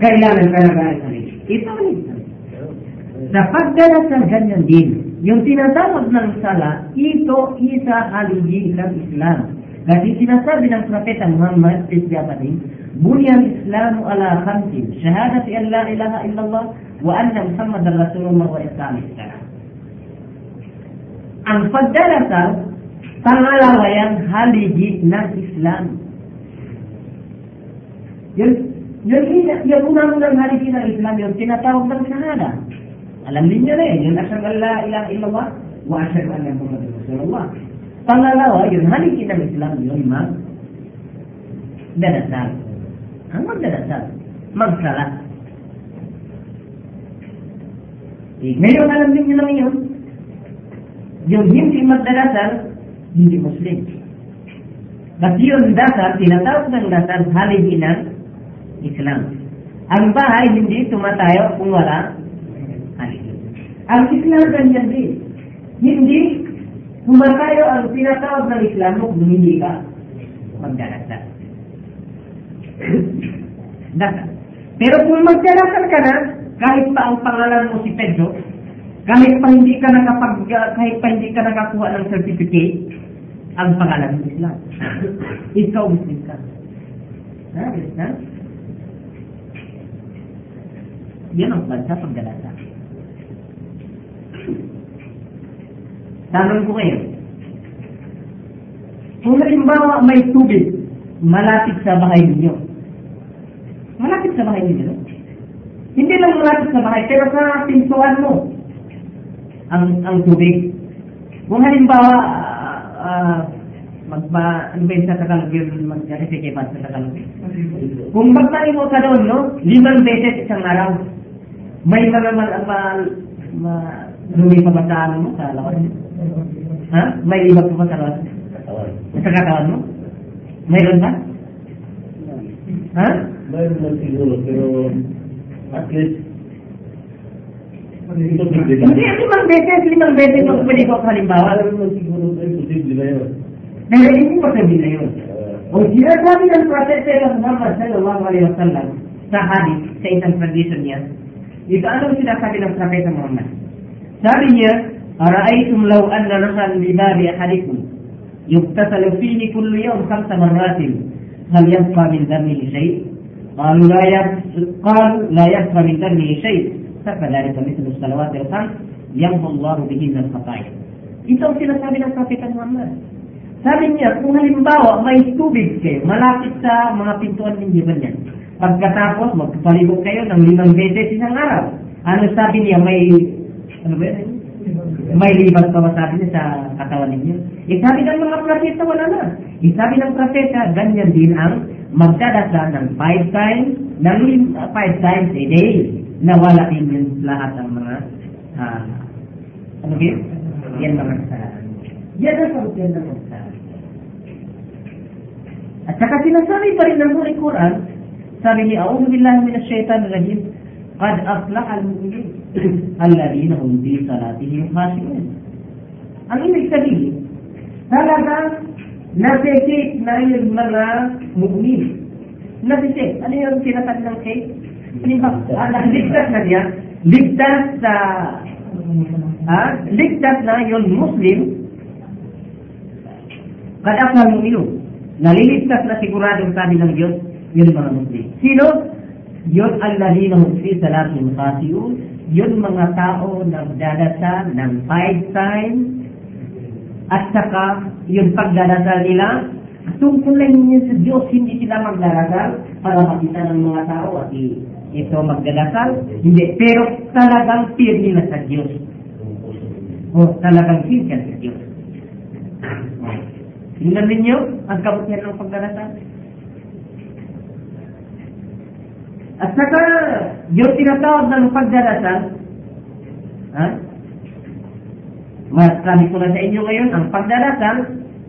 Kailangan ka na ng. Ito ang ito. Sa pagdarasal ganyan din. Yung tinatawag ng sala, ito isa haligi ng Islam. Kasi sinasabi ng Propeta Muhammad, peace be upon him, Bunyan Islamu ala khamsin, syahadati an la ilaha illallah, wa anna Muhammadan Rasulullah wa iqamis salat. Ang pagdarasal, pangalawa yan, haligi ng Islam. Yun, yun, yun, yun unang-unang haligi ng Islam, yung tinatawag ng shahada. Alam niyo na yun, yung asyhadu an la ilaha illallah, wa asyhadu anna Muhammadan Rasulullah. Pangalawa, yun haligi ng Islam, yun mag darasal. Ang magdarasal, magsalat. Eh, ngayon alam niyo naman yun, yung hindi magdarasal, hindi Muslim. Kasi yung dasal, tinatawag ng dasal, haligi ng Islam. Ang bahay, hindi tumatayo kung wala haligi. Ang Islam ganyan din. Hindi tumatayo ang tinatawag ng Islam kung hindi ka magdarasal. Pero kung magdarasal ka na, kahit pa ang pangalan mo si Pedro, kahit pa hindi ka nakapag kahit pa hindi ka nakakuha ng certificate, ang pangalan mo Islam. Ikaw Muslim ka. Ha? Ha? Yan ang bansa pagdalasa. Tanong ko kayo, kung halimbawa may tubig malapit sa bahay ninyo, malapit sa bahay ninyo, hindi lang malapit sa bahay, pero sa pintuan mo, ang ang tubig. Kung halimbawa, uh, magba, ano ba yung sa Tagalog yun, mag-refike ba sa Tagalog? Kung magtani mo ka doon, no, limang beses isang araw, may mga ma, ma, ma, lumi pa ba sa ano mo, sa lawan? Ha? May ibag pa ba sa lawan? Sa katawan mo? Mayroon ba? Ha? Mayroon man siguro, pero at least, ito Hindi, limang beses, limang beses kung pwede ko halimbawa. Mayroon man siguro, ay posible na yun. Pero hindi mo sabi na yun. Uh, O sinasabi ng Propeta Muhammad sallallahu alaihi wasallam sa hadith, sa isang tradition niya, ito ano ang sinasabi ng Propeta Muhammad? Sabi niya, Ara'aytum law anna nasan li bari ahadikum yuktasalu fihi kullu yawm khamsa marratin hal yabqa min damihi shay? قالوا لا يبقى قالوا لا يبقى من دمه شيء فكذلك مثل الصلوات الخمس يمحو الله بهن الخطايا. Ito ang sinasabi ng Propeta Muhammad. Sabi niya, kung halimbawa may tubig kayo, malapit sa mga pintuan ninyo ganyan. Pagkatapos, magpapalibog kayo ng limang beses isang araw. Ano sabi niya, may, ano ba yun? May libag pa ba sabi niya sa katawan ninyo? Isabi ng mga propeta, wala na. Isabi ng propeta, ganyan din ang magdadasal ng five times, uh, five times a day, na wala din lahat ng mga, ah, ano yun? Yan mga kasalanan. Yan ang sagutin ng kasalanan. At saka sinasabi pa rin ng Holy Quran, sabi ni A'udhu Billahi Minash Shaitan Rajim, Qad aflaha al-mu'minin alladhina hum fi salatihim khashi'un. Ang ibig sabihin, talagang nasisik na yung mga mu'min. Nasisik. Ano yung sinasabi ng cake? Ah, ligtas na niya. Ligtas sa ah, ligtas na yung Muslim Kad aflaha al-mu'minun. Naliligtas na siguradong sabi ng Diyos, yun mga Muslim. Sino? Yun ang lalina fi salatihim khashi'un. Yun mga tao na magdadasal ng five times at saka yung pagdadasal nila tungkol lang yun sa Diyos, hindi sila magdarasal para makita ng mga tao at ito magdadasal. Hindi, pero talagang fear nila sa Diyos. O talagang fear sa Diyos. Tingnan ninyo ang kabutihan ng pagdarasal. Saka, yung tinatawag ng pagdarasal, ha? Masabi ko na sa inyo ngayon, ang pagdarasal,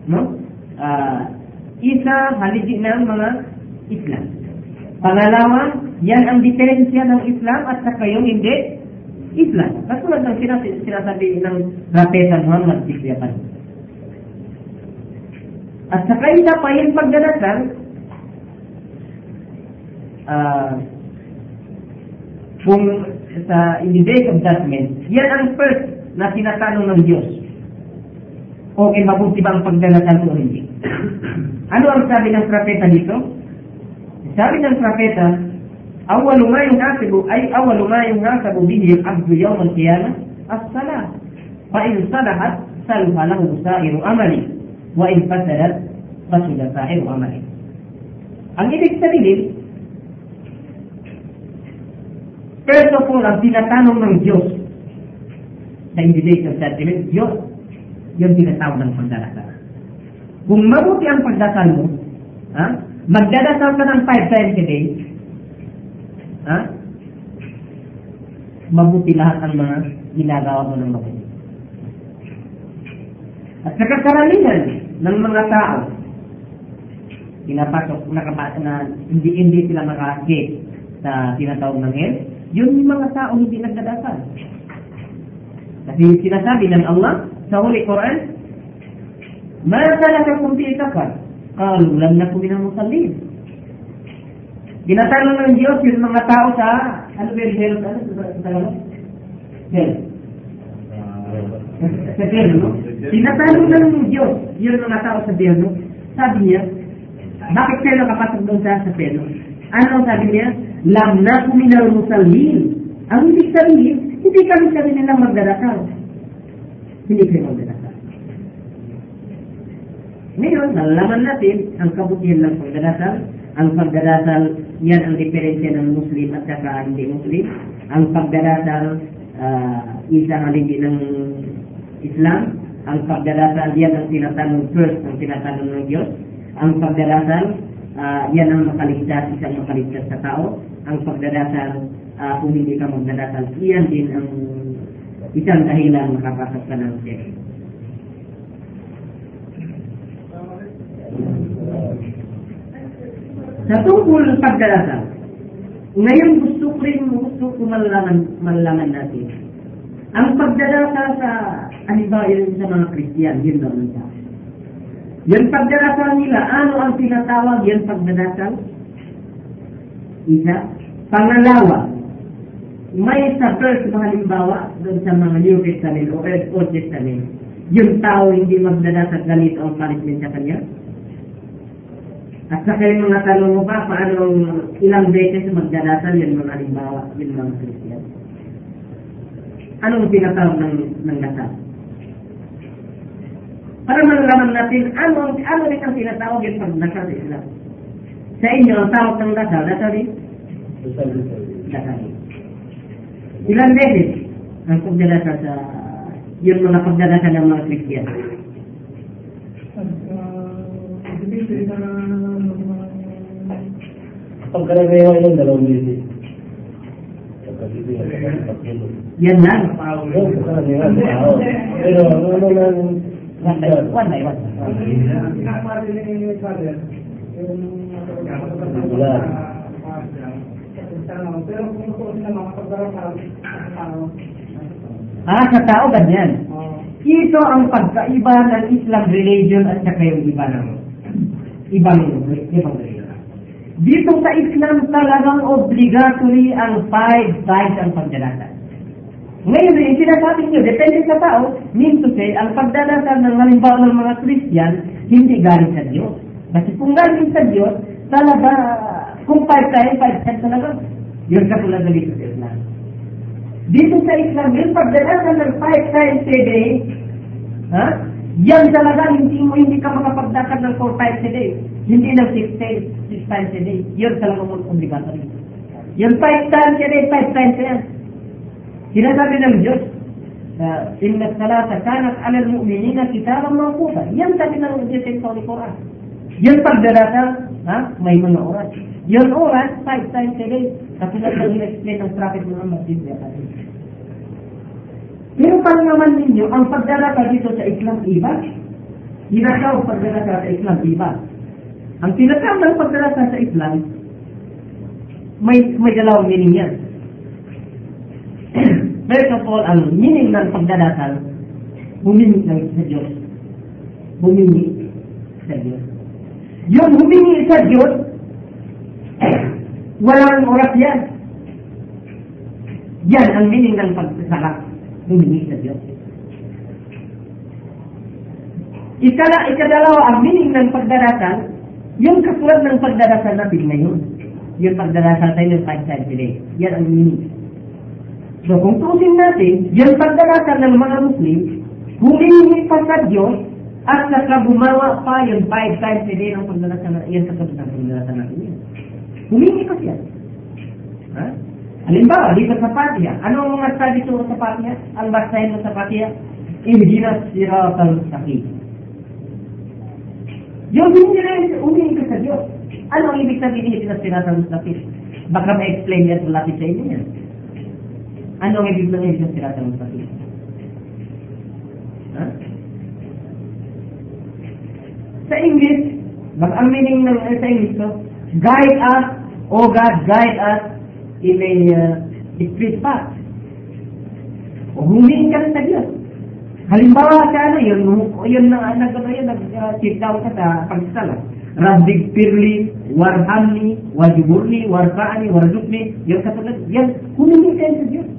no? Ah, isa haligi ng mga Islam. Pangalawa, yan ang diferensya ng Islam at saka yung hindi Islam. Katulad ng sinas- sinasabi ng Propeta Muhammad Sikriyapan. At saka isa pa yung pagdarasal, ah, kung sa in the day of judgment, yan ang first na tinatanong ng Diyos. Okay, mabuti ba ang pagdalasan o hindi? ano ang sabi ng propeta dito? Sabi ng propeta, awal ma yung nasabu, ay awal ma yung nasabu bihim ang yaw ng kiyama, at salah. Fa'in salahat, salha lahu sa'iru amali. Wa'in fasalat, fasula sa'iru amali. Ang ibig sabihin, of all, ang tinatanong ng Diyos sa invitation sentiment, Diyos, yung tinatawag ng pagdarasal. Kung mabuti ang pagdasal mo, ha? magdadasal ka ng five times a day, ha? mabuti lahat ang mga ginagawa mo ng mabuti. At sa kakaramihan ng mga tao, pinapasok, nakapasok na hindi, hindi sila maka-escape sa tinatawag ng hell, yun yung mga tao hindi nagdadasal. Kasi sinasabi ng Allah sa Holy Quran, Ma talakakum fi itakar. Kalu lang na kumi ng musallin. Binatanong ng Diyos yung mga tao sa, ano ba yung Herod, ano sa Tagalog? Sa Herod, no? Tinatanong ng Diyos yung mga tao sa Herod. Sabi niya, bakit kayo nakapasok doon sa Herod? Ano sabi niya? Lam na kuminal musallin. Ang ibig sabihin, hindi kami sabi nilang magdarasal. Hindi kayo magdarasal. Ngayon, nalalaman natin ang kabutihan ng pagdarasal. Ang pagdarasal, yan ang diferensya ng Muslim at saka hindi Muslim. Ang pagdarasal, uh, isa ang hindi ng Islam. Ang pagdarasal, yan ang tinatanong first, ang tinatanong ng Diyos. Ang pagdarasal, uh, yan ang makaligtas, isang makaligtas sa tao. Ang pagdarasal, uh, kung hindi ka magdarasal, iyan din ang isang dahilan makapasok ka ng seks. Sa tungkol ng pagdarasal, ngayon gusto ko rin gusto ko malaman, malaman natin. Ang pagdarasal sa, halimbawa yun sa mga Kristiyan, yun naman sa Yung pagdarasal nila, ano ang tinatawag yung pagdarasal? Isa. Pangalawa, may sa verse na halimbawa doon sa mga New Testament o Old Testament, yung tao hindi magdadasal ganito ang punishment sa kanya? At saka yung mga tanong mo ba, paano ilang beses magdadasal yun mga halimbawa, yun mga Christian? Anong tinatawag ng, ng dasal? Para malalaman natin, ano, ano rin ang tinatawag yung pagdasal sa Islam? Sa inyo, ang tawag ng dasal, dasal rin? Dasal rin. Ilang beses ang pagdadasal sa yung mga One by one. By one. Wala. Pero kung gusto sila mga pagdarasal, ano, Ah, sa tao ganyan. Ito ang pagkaiba ng Islam religion at saka yung iba ng ibang ibang religion. Dito sa Islam talagang obligatory ang five times ang pagdarasal. Ngayon rin, sinasabi niyo, depende sa tao, mean to say, ang pagdarasal ng halimbawa ng mga Christian, hindi galing sa Diyos. Kasi kung galing sa Diyos, talaga, kung five times, five times talaga, yun katulad na dito sa Islam. Dito sa Islam, yung pagdarasal ng five times a day, ha? Yan talaga, hindi mo, hindi ka makapagdasal ng four times a day. Hindi ng six times, six times a day. Yun talaga mo obligatory. Yung five times a day, five times a day. Sinasabi ng Diyos, uh, Inna salata kanat alal mu'minina kitaban mawquta. Yan sabi ng Diyos sa Quran. Yan pagdarasal, ha? may mga oras. Yan oras, five times a day. Katulad ng in-explain ng Prophet Muhammad sallallahu alaihi Pero paano naman ninyo, ang pagdarasal dito sa Islam iba? Tinatawag pagdarasal sa Islam iba. Ang tinatawag ng pagdarasal sa Islam, may may dalawang meaning yan. First of all, ang meaning ng pagdarasal, humingi ng sa Diyos. Humingi sa Diyos. Yung humingi sa Diyos, walang oras yan. Yan ang meaning ng pagsasala. Humingi sa Diyos. Ikala, ikadalawa, ang meaning ng pagdarasal, yung kasulad ng pagdarasal natin ngayon. Yung pagdarasal tayo ng five times a day. Yan ang meaning. So kung tusin natin, yung pagdarasal ng mga Muslim, humingi pa sa Diyos at saka gumawa pa yung five times a day ng pagdarasal na yan kasulad ng pagdarasal natin yun. Humingi pa siya. Ha? Halimbawa, dito sa Fatiha, ano ang mga study tungkol sa Fatiha? Ang basahin mo sa Fatiha? Ihdinas siratal mustaqim. Yung hindi na humingi ka sa Diyos. Ano ang ibig sabihin ihdinas siratal mustaqim? Baka ma-explain yan lapit sa inyo yan. Ano ang ibig sabihin ihdinas siratal mustaqim? Ha? Sa English, baka ang meaning ng sa English to, guide us, O God, guide us in a uh, straight path. O humingi ka sa Diyos. Halimbawa sa ano, yun, yun na, nag, ano yun, nag-sit down ka sa pagsala. Rabbig pirli, warhamni, wajiburni, warfa'ani, warzuqni, yung katulad, yan, humingi rin sa Diyos.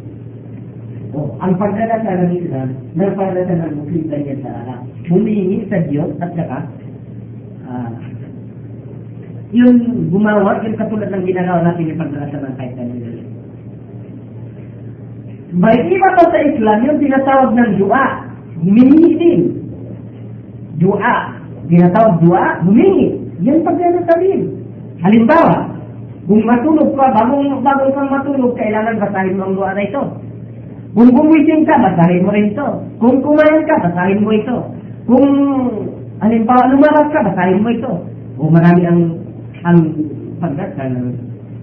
Ang pagdadasal ng Islam, pagdadasal ng Muslim ganyan sa alam, humingi sa Diyos at saka, ah, yung gumawa, yung katulad ng ginagawa natin yung pagdarasal ng kahit na May iba pa sa Islam yung tinatawag ng dua. Humingi din. Dua. Tinatawag dua, humingi. Yan pagdadasalin. Halimbawa, kung matulog ka, bagong, bagong kang matulog, kailangan basahin mo ang dua na ito. Kung gumising ka, basahin mo rin ito. Kung kumain ka, basahin mo ito. Kung, halimbawa, lumaras ka, basahin mo ito. O marami ang ang pagdasal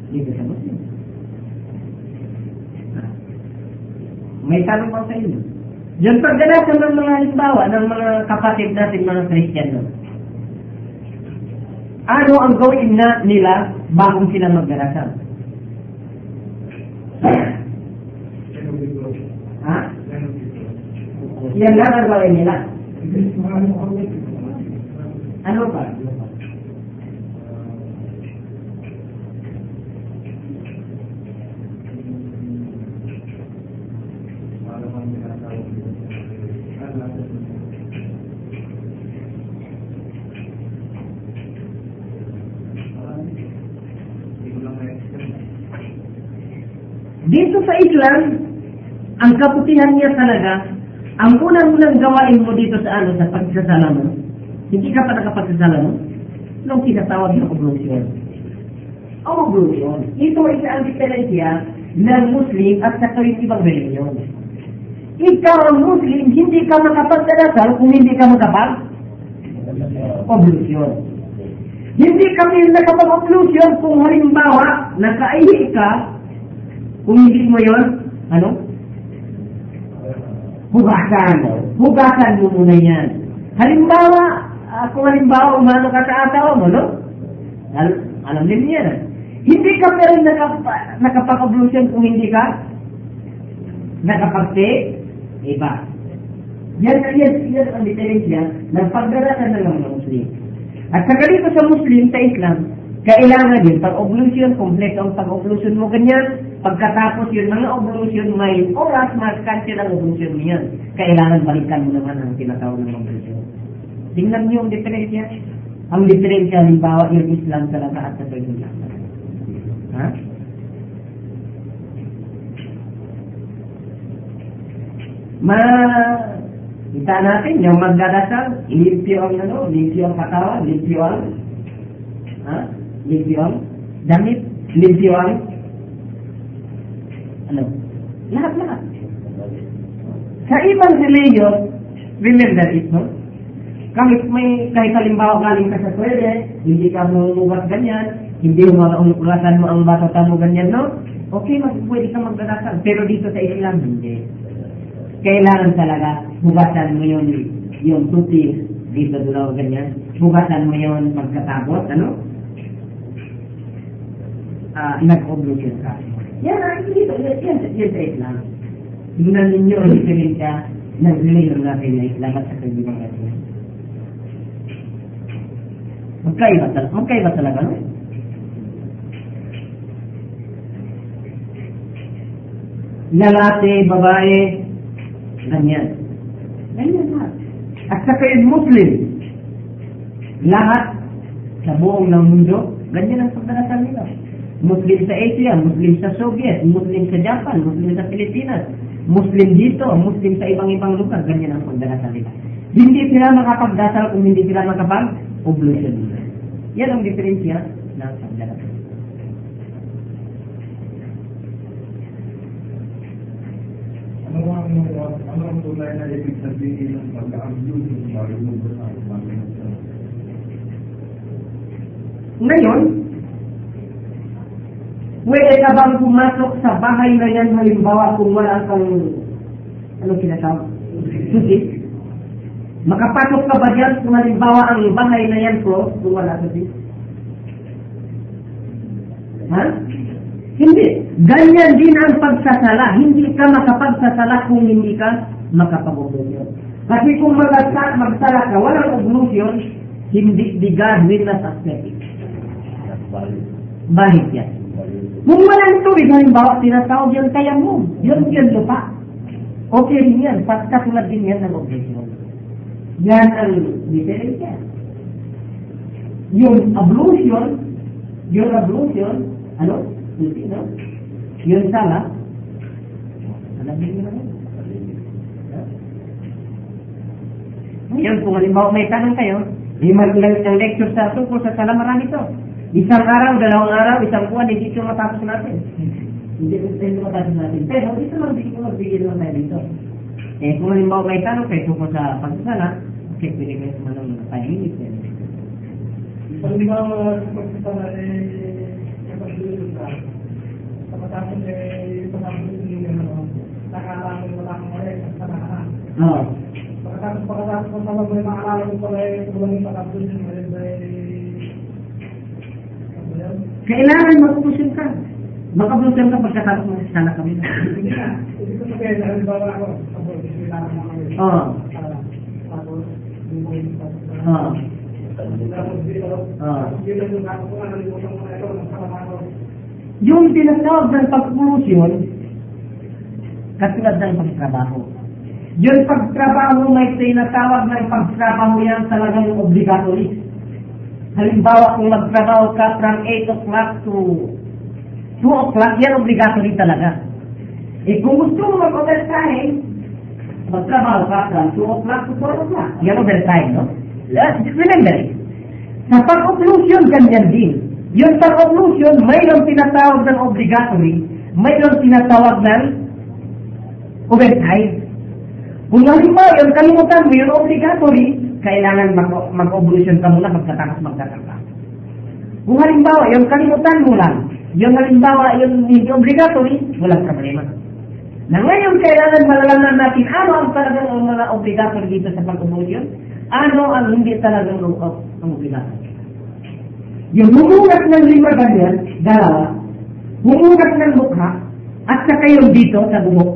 dito sa Muslim. May tanong pa sa inyo. Yung pagdadasal ng mga halimbawa ng mga kapatid natin mga Kristiyano. Ano ang gawin na nila bagong sila magdarasal? Ha? Yan lang ang gawin nila. Ano ba? Dito sa Islam, ang kaputihan niya talaga, ang unang-unang gawain mo dito sa ano, sa pagsasala mo, hindi ka pa nakapagsasala mo, nung tinatawag ng oblusyon. Ang oblusyon, ito ay ang diferensya ng Muslim at sa yung ibang reliyon. Ikaw ang Muslim, hindi ka makapagdadasal kung hindi ka makapag oblusyon. Hindi kami nakapag-oblusyon kung halimbawa nakaihi ka kung hindi mo yon, ano? Hugasan. Hugasan mo muna yan. Halimbawa, uh, kung halimbawa umano ka sa asawa mo, no? Al alam din niya na. Hindi ka pero nakap nakapag-ablution kung hindi ka nakapag-take, iba. Yan, yan, yan ang diferensya ng pagdarasal ng mga Muslim. At dito sa Muslim, sa Islam, kailangan din pag-oblution, kompleto ang pag-oblution mo ganyan. Pagkatapos yun, mga oblution, may oras, mas-cancel ang oblution mo yan. Kailangan balikan mo naman ang tinatawag ng oblution. Tingnan niyo ang diferensya. Ang diferensya, halimbawa, yung Islam talaga at sa Islam. Ha? Ma kita natin yung magdadasal, limpyo ang ano, limpyo ang katawan, limpyo ang ha? Ang damit, ang ano? Lahat-lahat. Sa ibang religion, remember it, no? Kahit may, kahit halimbawa galing ka sa pwede, hindi ka mumugat ganyan, hindi mo ulasan mo ang batata mo ganyan, no? Okay, mas pwede kang magdadasal. Pero dito sa Islam, hindi. Kailangan talaga, hugasan mo yun, yung tutis, dito dulaw ganyan. Hugasan mo yun pagkatapos, ano? Ah, nag-oblution ka. Yan ang dito, yan, yan, yan sa. Tingnan ninyo ang diferensya ng religion natin na Islam sa kaibigan natin. Magkaiba talaga, magkaiba talaga, no? Lalaki, babae, ganyan. Ganyan lahat. At saka yung Muslim, Lahat sa buong ng mundo, ganyan ang pagdarasal nila. Muslim sa Asia, Muslim sa Soviet, Muslim sa Japan, Muslim sa Pilipinas, Muslim dito, Muslim sa ibang-ibang lugar, ganyan ang pagdarasal nila. Hindi sila makapagdasal kung hindi sila makapag-oblution. Yan ang diferensya ng pagdarasal. Ano ang ano ang tunay na ibig sabihin ng pagka-abuse ng marunong sa Panginoon? Ngayon, pwede ka bang pumasok sa bahay na yan halimbawa kung wala kang, ano sinasama? Susi? Makapasok ka ba dyan kung halimbawa ang bahay na yan ko kung wala susi? Ha? Hindi. Ganyan din ang pagsasala. Hindi ka makapagsasala kung hindi ka makapag-oblusyon. Kasi kung magsala, magsala ka, walang oblusyon, hindi di God will not accept it. Bahid yan. Kung walang tubig, halimbawa, tinatawag yung tayamum. Yun yun lupa. Okay rin yan. Pagkatulad din yan ng obligation. Yan ang diferensya. Yung ablution, yung ablution, ano? Hindi, no? Yung sala, alam niyo naman. Ngayon, kung halimbawa may tanong kayo, may maglang ng lecture sa tungkol sa sala, marami to. Isang araw, dalawang araw, isang buwan, hindi ito matapos natin. Hindi ito matapos natin. Pero dito lang, dito lang, bigyan lang tayo dito. Eh, kung halimbawa may tanong kayo tungkol sa pagsasala, okay, pwede kayo sumanong ng 5 minutes. Eh. Pag di ba magsasala eh, kapag dito ka, kapatapos eh, pagkakapos yung ano, nakakalang wala kang ulit, sa nakaraan. Oo. Pagkatapos pagkatapos ko sa mga maalala ko pala eh, kung yung pagkatapos Kailangan mag-ubusin ka. Mag-ubusin ka pagkatapos mo sana kami. Hindi ko sabihin, halimbawa ako, tapos kailangan mo kami. Oo. Ah, Tapos, Oo. Ah. tapos dito yung ako ako. Tinatawag ng pag-ulusyon, katulad ng pagtrabaho. Yung pagtrabaho may tinatawag ng pagtrabaho yan talagang obligatory. Halimbawa, kung magtrabaho ka from 8 o'clock to 2 o'clock, yan obligatory talaga. Eh kung gusto mo mag-overtime, magtrabaho ka from 2 o'clock to 4 o'clock. Yan overtime, no? Let's remember it. Sa pag-occlusion, ganyan din. Yung pag-occlusion, mayroong tinatawag ng obligatory, mayroong tinatawag ng overtime. Kung halimbawa, yung kalimutan mo, yung obligatory, kailangan mag- mag-occlusion ka muna pagkatapos magtataka. Kung halimbawa, yung kalimutan mo lang, yung halimbawa, yung hindi obligatory, walang problema. Na ngayon, kailangan malalaman natin ano ang talagang ang mga obligatory dito sa pag-occlusion, ano ang hindi talagang ang obligatory. Yung humugat ng lima ganyan, dalawa, humugat ng mukha, at saka yung dito sa buhok,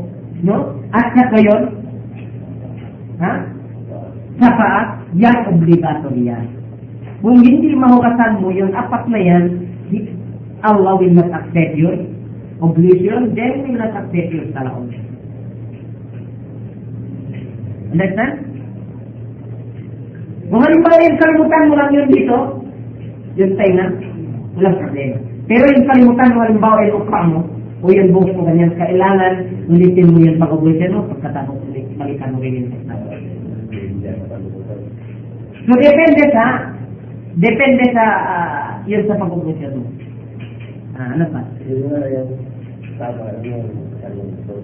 no? At saka yun, ha? Sa paa, yan obligatory yan. Kung hindi mahugasan mo yung apat na yan, Allah will not accept your obligation, then will not accept your salaon. Understand? Kung halimbawa yung kalimutan mo lang yun dito, yung tainga, walang problema. Pero yung kalimutan mo, halimbawa yung ukpa mo, o yung buhok mo ganyan, kailangan ulitin mo yung pag-ubusin mo, pagkatapos ulit, balikan mo rin yung tekna. So, depende sa, depende sa, uh, yun sa pag-ubusin mo. Ah, ano pa? Yun nga yung tama yung ano ito.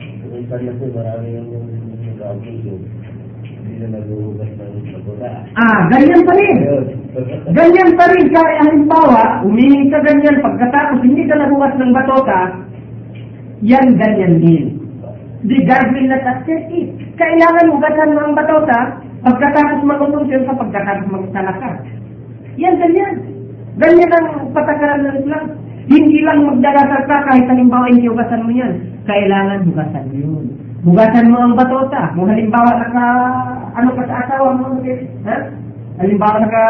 Yung iba na po, marami yung nag-abuse. Hindi na naghuhugas ng. Ah, ganyan pa rin. Ganyan pa rin, kaya halimbawa, umihingi ka ganyan, pagkatapos hindi ka nabukas ng batota, yan ganyan din. Will not accept it. Kailangan ugasan mo ang batota, pagkatapos mag-umusyon ka, pagkatapos magsala ka. Yan ganyan. Ganyan ang patakaran ng Islam. Hindi lang magdarasal ka kahit halimbawa hindi ugasan mo yan. Kailangan hugasan mo yun. Hugasan mo ang batota. Kung halimbawa naka, ano ka sa asawa mo, ha? Halimbawa naka,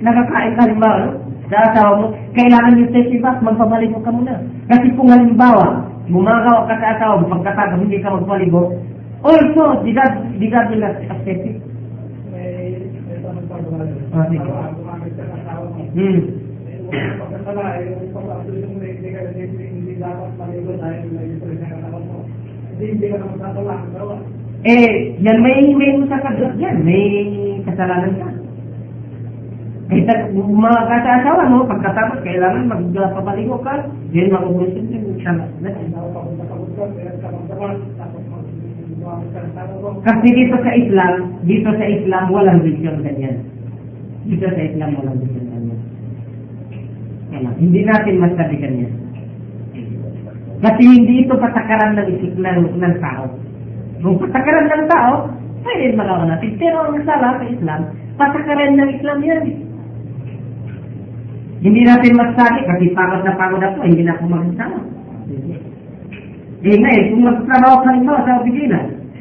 nakakain ka halimbawa, no? Sa asawa mo, kailangan yung safety back, magpabaligo ka muna. Kasi kung halimbawa, bumagawa ka sa asawa mo, pagkatapos hindi ka magpaligo, also, di God, di God will accept it. Mm. Eh, जन्मैः मे मुसाफत जन्मे kesalahan kan? Kita mga kasasawa, no, pagkatapos, kailangan magpapaligo ka, then magugusin din, inshallah. Kasi dito sa Islam, dito sa Islam, walang religion ganyan. Dito sa Islam, walang vision ganyan. Ano, hindi natin masabi ganyan. Kasi hindi ito patakaran ng isip ng, ng tao. Kung patakaran ng tao, pwede magawa natin. Pero ang sala sa Islam, patakaran ng Islam yan. Hindi natin masabi kasi pagod na pagod ako, hindi na ako magsasawa. Eh ngayon, kung magtrabaho ka rin ba sa opisina,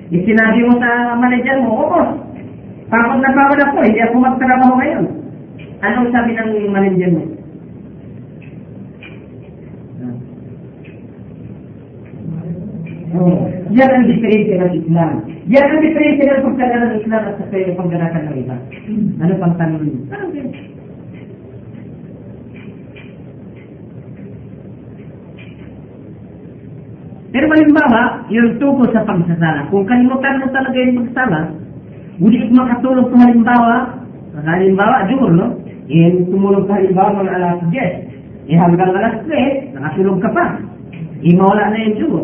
eh, sinabi mo sa manager mo, oo, pagod na pagod ako, hindi ako magtrabaho ngayon. Anong sabi ng manager mo? Oh, yan ang diferensya ng Islam. Yan ang diferensya ng pagkala ng Islam at sa yung pagganatan ng iba. Ano pang tanong niyo? Pero halimbawa, yung tungkol sa pagsasala, kung kalimutan mo talaga yung pagsasala, hindi ka makatulog sa halimbawa, halimbawa, adur, no? Yung tumulog ka halimbawa mga alas 10, eh hanggang alas 3, nakatulog ka pa. Eh mawala na yung dugo.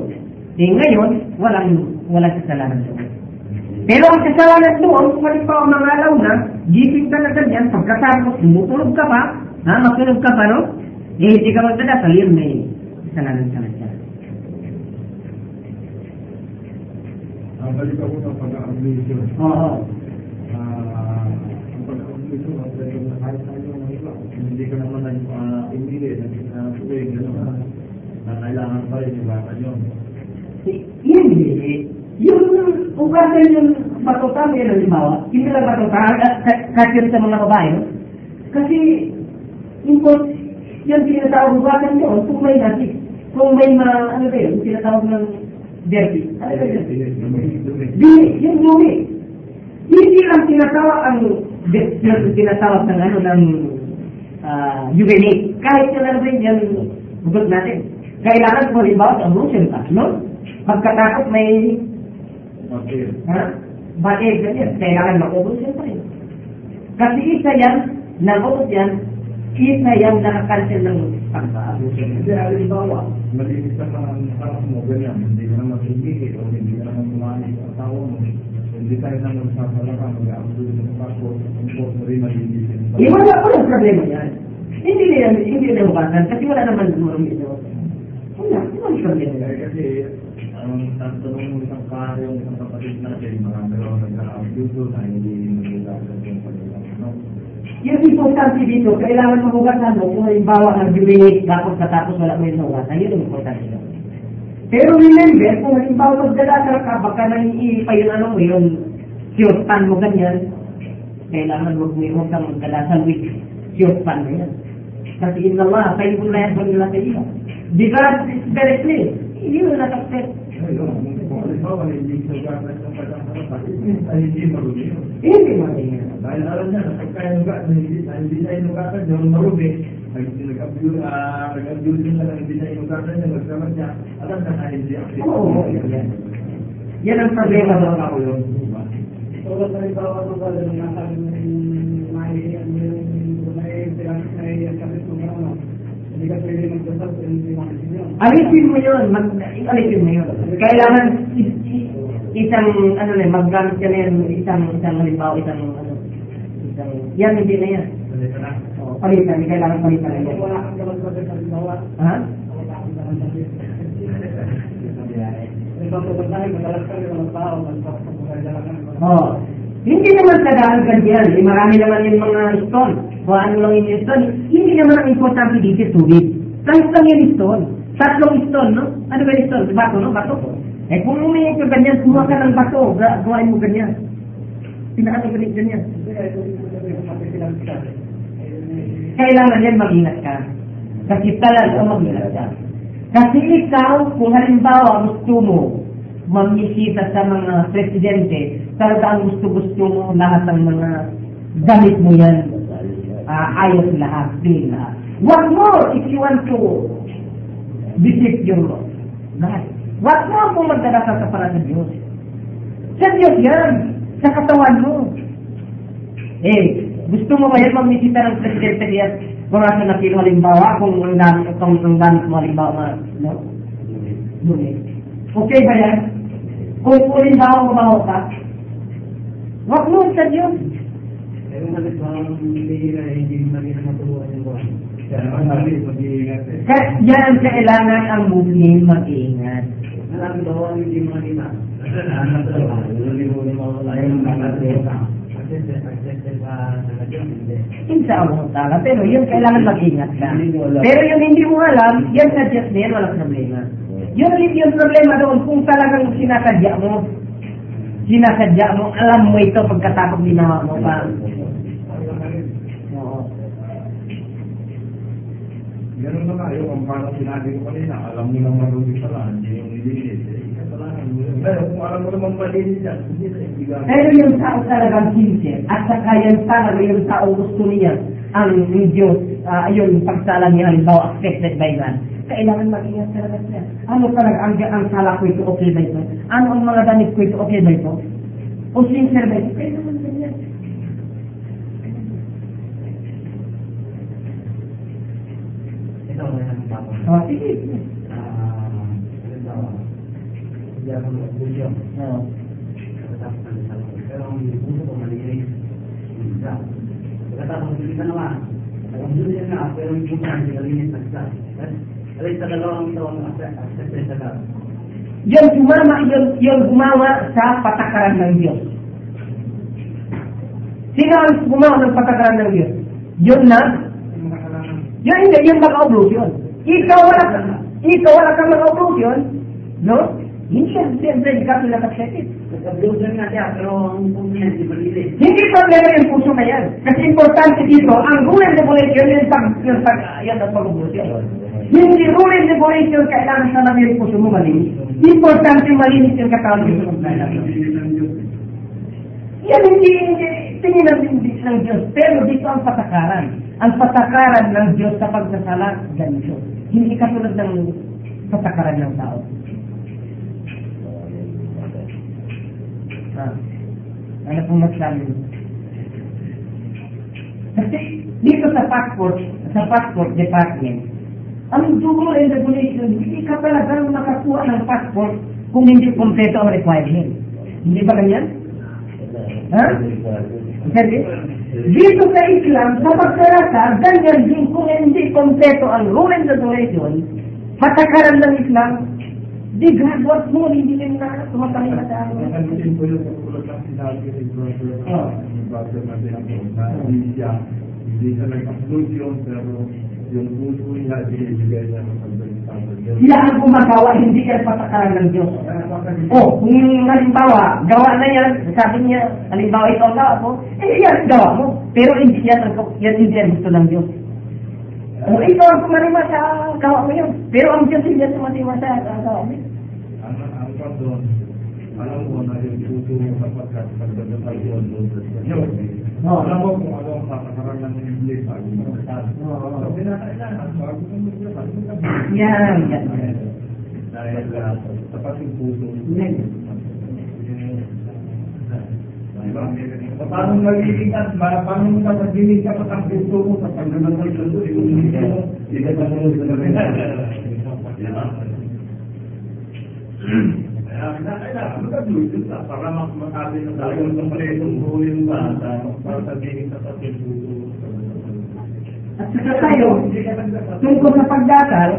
Eh ngayon, walang, walang kasalanan doon. Pero ang kasalanan doon, kung halimbawa mga alaw na, gising ka na ganyan, pagkatapos, tumutulog ka pa, ha, matulog ka pa, no? Eh hindi ka magdadasal, yun may kasalanan ka na siya. Ang balik ako ng pag-aablisyon. Ah, na kahit. Hindi ka naman uh, imili, nag-tuloy, gano'n. Na kailangan pa rin yung bata yun. Hindi. Yung ugasan yung batuta, may halimbawa, hindi lang batuta, kasi sa mga babae, no? Kasi, import, yung tinatawag ugasan yun, kung may nasi, kung may ma, ano ba yun, tinatawag ng dirty. Ano ba? Dumi, yung dumi. Hindi lang tinatawag ang tinatawag ng ano ng uh, UNA. Kahit yun ano ba yun, yung bugot natin. Kailangan ko halimbawa sa emotion ka, no? Pagkatapos may Okay. ha? Bakit ganyan? Kailangan makubos yan pa rin. Kasi isa yan, nakubos yan, isa yan nakakancel ng pagkaabuso. Hindi, halimbawa, malinis ka ng harap mo, ganyan. Hindi ka naman o hindi ka naman kumani sa tawa mo. Hindi tayo naman sasalaka, mag-aabsulin ng passport, ang post mo rin malilisin. Eh, wala ko yung problema yan. Hindi na yan, hindi na ubasan kasi wala naman dumurong ito. Wala, walang problema yan. Eh, kasi, ang tanong mo isang pare, yung isang kapatid natin, mga dalawa nagka-abuse na hindi yung pagkakas. No? Yung importante dito, kailangan mahugasan mo kung halimbawa ang duminig tapos katapos wala mo yung nahugasan, yun ang importante doon. Pero remember, kung halimbawa magdadasal ka, baka naiipa yung ano mo, yung siyospan mo ganyan, kailangan huwag mo huwag kang magdadasal with siyospan mo yan. Kasi inna Allah, kayo kung lahat mo nila sa iyo. Because it's very clear. Hindi mo nakakset. Kung hindi ng pagkakaroon, ay hindi mo tingnan. Dahil alam niya, na pagka yung gatas, hindi, na yung marumi, nag- nag-abuse, ah, nila na hindi na inugatan niya, magkamat niya, alam na na hindi active. Oo, yan. Yan ang problema Problema doon. ako yun. diba? Tulad na rin bawa ng wala ng nasa may may may kapit mo ano. Hindi ka pwede magdasal kung hindi yun. Alisin mo yun, mag, alisin mo yun. Kailangan isang, ano na, maggamit ka na yan, isang, isang halimbawa, isang, ano, yan, hindi na yan. Na. O, palitan, hindi kailangan palitan na yan. Ha? Oo. Hindi naman kadahagan yan. Marami naman yung mga stone. Kung ano lang yung stone. Hindi naman ang importante dito tubig. Kahit lang yung stone. Tatlong stone, no? Ano ba yung stone? Bato, no? Bato. Eh kung ka ganyan, kumuha ka ng bato. Ga- Gawain mo ganyan. Pinakano ganyan ganyan. Kailangan yan mag-ingat ka. Kasi talaga mag-ingat ka. Kasi ikaw, kung halimbawa gusto mo mamisita sa mga presidente, talaga ang gusto-gusto mo lahat ng mga damit mo yan. ah, ayos lahat, clean lahat. What more if you want to visit your Lord? What more kung magdadasal ka para sa Diyos? Sa Diyos yan. Sa katawan mo. Eh, gusto mo ba yan magbisita ng presidente diyan? Kung nasa na sino halimbawa, kung ang dami, kung ang dami mo halimbawa, no? Okay ba yan? Kung halimbawa mabaho ka, wag mo sa Diyos. Ang na na. Kaya eh. Kaya yan kailangan ang Muslim mag-iingat. Marami daw ang hindi makita. Ano Luli-luli mo ta'ala. Pero yun, kailangan mag-ingat ka. Pero yung hindi mo alam, yan sa Diyos na yan, walang problema. Yun ulit yung problema doon kung talagang sinasadya mo. Sinasadya mo, alam mo ito pagkatapos ginawa mo pa. Ganun na tayo, kung paano sinabi ko kanina, alam mo lang marunong pala, hindi yung nilinis. Eh, kasalanan mo yun. Pero yung tao talagang sincere, at saka yan talaga yung tao gusto niya, ang Diyos, ah, yung pagsala niya, halimbawa, accepted by God, kailangan mag-ingat talaga siya. Ano talaga, ang, ang sala ko ito, okay ba ito? Ano ang mga damit ko ito, okay ba ito? O sincere ba ito? Kailangan ganyan. Ito na yung papa. Oh, sige. Pero ang puso ko malinis. Isa. Pagkatapos ng isa naman, ang dulo niya nga, pero yung puso hindi malinis na isa. Alay sa dalawang taon na sa God. Yung sumama, yung, yung gumawa sa patakaran ng Diyos. Sino ang gumawa ng patakaran ng Diyos? Yun na, yun hindi, yun. Ikaw wala ka, ikaw wala kang yun. No? Hindi yan, siyempre, hindi ka pinakasakit. Nagkabusan nga siya, pero ang puso niya hindi malinis. Hindi problema yung puso na yan. Kasi importante dito, ang rule and regulation, yung pag, yung pag, yan ang yun. Hindi rule and regulation, kailangan sa namin yung puso mo malinis. Importante malinis yung katawan mo Yan hindi, hindi, tingin ng hindi ng Diyos. Pero dito ang patakaran. Ang patakaran ng Diyos sa pagsasala, ganito. Hindi katulad ng patakaran ng tao. Ah, ano pong masabi mo? Kasi dito sa passport, sa passport department, ang rule and regulation, hindi ka talagang makakuha ng passport kung hindi kompleto ang requirement. Hindi ba ganyan? Ha? Kasi, dito sa Islam, sa pagkarasa, ganyan din kung hindi kompleto ang rule and regulation, patakaran ng Islam, di graduate mo, hindi din na tumatali na amin. Nakansin ko yung pagkulat ng sinabi ni brother, yung brother ako, na hindi siya, hindi siya nag-upload yun, pero yung puso niya, binibigay niya ng Diyos. Sila ang gumagawa, hindi yan patakaran ng Diyos. Oh, kung halimbawa, gawa na yan, sabi niya, halimbawa ang gawa mo, eh yan gawa mo. Pero hindi yan, yan hindi yan gusto ng Diyos. Oh, ikaw ang kumarima sa gawa mo yun. Pero ang Diyos hindi yan kumarima sa gawa mo. Ang ang pa doon, alam mo na yung mo sapagkat pagdadasal yun doon sa Diyos. Oo. Alam mo kung ano ang patakaran ng English, bago mo Oo. So, pinakailangan, bago mo magdasal, Yan, yan. Dahil uh, sapat yung puso. Yan. Paano magiging ba? Paano mo napagiling ka pa ang puso mo sa pagdadasal sa Diyos? Kung hindi mo, hindi ka sumunod sa rin. Diba? Kaya kailangan mag-adulting ka para mak- makabi na tayo ng paletong buhay ng bata para sabihin sa puso. At saka tayo, tungkol sa pagdasal,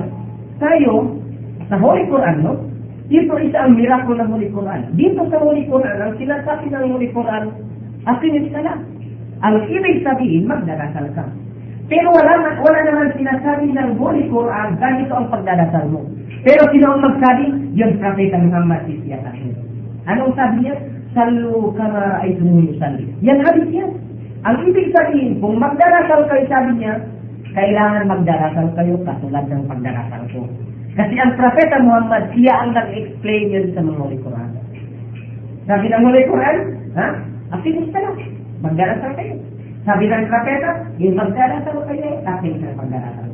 tayo, sa Holy Quran, no? Dito isa ang miracle ng Holy Quran. Dito sa Holy Quran, ang sinasabi ng Holy Quran, akinis ka. Ang ibig sabihin, magdadasal ka. Pero wala, na, wala naman sinasabi ng Holy Quran, ganito ang pagdadasal mo. Pero sino ang magsabi? Yung Propeta Muhammad siya sa akin. Anong sabi niya? Salu kama ay tumuyo sali. Yan hadis yan. Ang ibig sabihin, kung magdarasal kayo, sabi niya, kailangan magdarasal kayo katulad ng pagdarasal ko. Kasi ang Propeta Muhammad, siya ang nag-explain yun sa mga Quran. Sabi ng Holy Quran, ha? Akinis ka lang. Magdarasal kayo. Sabi ng propeta, yung pagdarasal kayo, aking sa pagdarasal.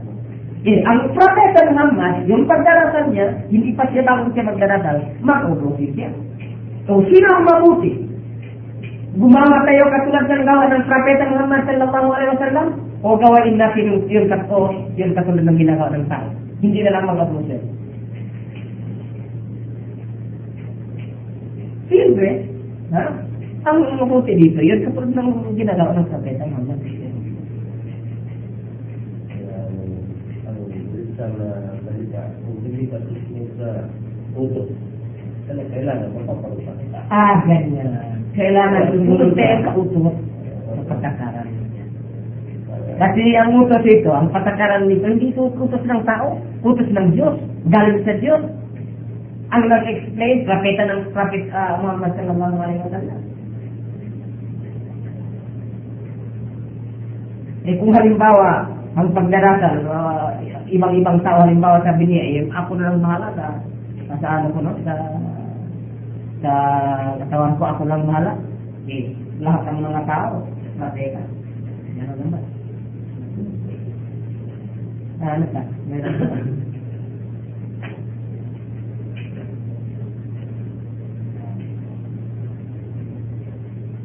Eh, ang propeta Muhammad, yung pagdarasal niya, hindi pa siya bago siya magdarasal, mag-ubusi siya. So, sino ang mabuti? Gumawa tayo katulad ng gawa ng propeta Muhammad sallallahu alaihi wasallam o gawain natin yung, yung, o, yung katulad ng ginagawa ng tao. Hindi na lang mag-ubusi. Siyempre, ha? Ang mabuti dito, yun katulad ng ginagawa ng Muhammad. ang kung hindi sa utos, kailangan kita. Ah, ganyan. Kailangan sumunod tayo sa utos sa patakaran. Kasi ang utos ito, ang patakaran nito, hindi ito utos ng tao, utos ng Diyos, galing sa Diyos. Ang nag-explain, propeta ng prophet ah, Muhammad sallallahu alaihi wa sallam. Eh kung halimbawa, ang pagdarasal, ah, ibang-ibang tao, halimbawa sabi niya, eh, ako na lang bahala sa, sa ano ko, no? Sa, sa katawan ko, ako lang bahala. Eh, lahat ng mga tao, mateka. Ano naman? Ka? Meron?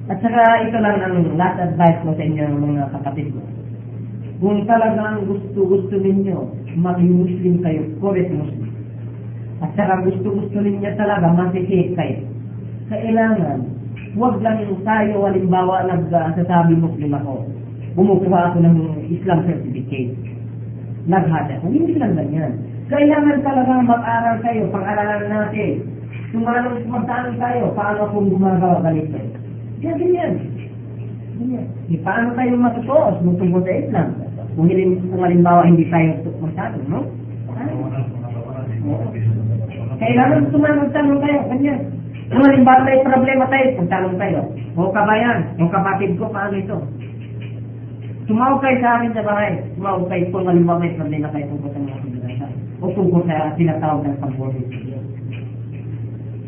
At saka ito lang ang last advice ko sa inyo mga kapatid ko. Kung talagang gusto-gusto ninyo, maging Muslim kayo, correct Muslim. At saka gusto-gusto ninyo talaga, masisip kayo. Kailangan, huwag lang yung tayo, halimbawa, nagsasabi Muslim ako. Bumukuha ako ng Islam certificate. Naghada ko. Hindi lang ganyan. Kailangan talaga mag-aral kayo, pag-aralan natin. Tumalong magtanong tayo, paano akong gumagawa ganito? Kaya ganyan. Ganyan. E, paano tayo matutuos nung tungkol sa Islam? Kung, kung halimbawa hindi tayo magtanong, no? Kailangan tumanong-tanong tayo, ganyan. Kung halimbawa may problema tayo, pagtanong tayo. O kabayan, o kapatid ko, paano ito? Tumawag kayo sa akin sa bahay. Kayo kung halimbawa may problema kayo tungkol sa mga pagdasa. O tungkol sa tinatawag ng.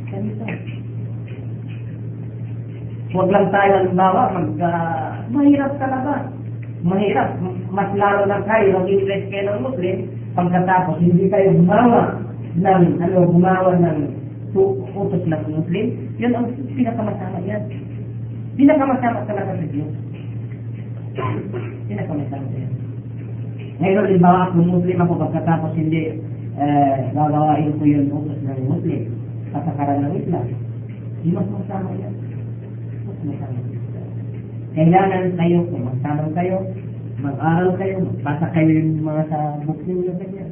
Ganito. Huwag lang tayo halimbawa, mag, uh, mahirap talaga. Mahirap. Mas lalo na kayo, ang interest kayo ng Muslim, pagkatapos hindi kayo gumawa ng, ano, gumawa ng utos ng Muslim, yun ang pinakamasama yan. Pinakamasama talaga sa Diyos. Pinakamasama yan. Ngayon, halimbawa ako Muslim ako pagkatapos hindi eh, gagawain ko yun utos ng Muslim, patakaran ng Islam. Di mas masama yan. Mas masama. Kailangan kayo, kung magtanong kayo, mag-aral kayo, magbasa kayo yung mga sa book ninyo, ganyan.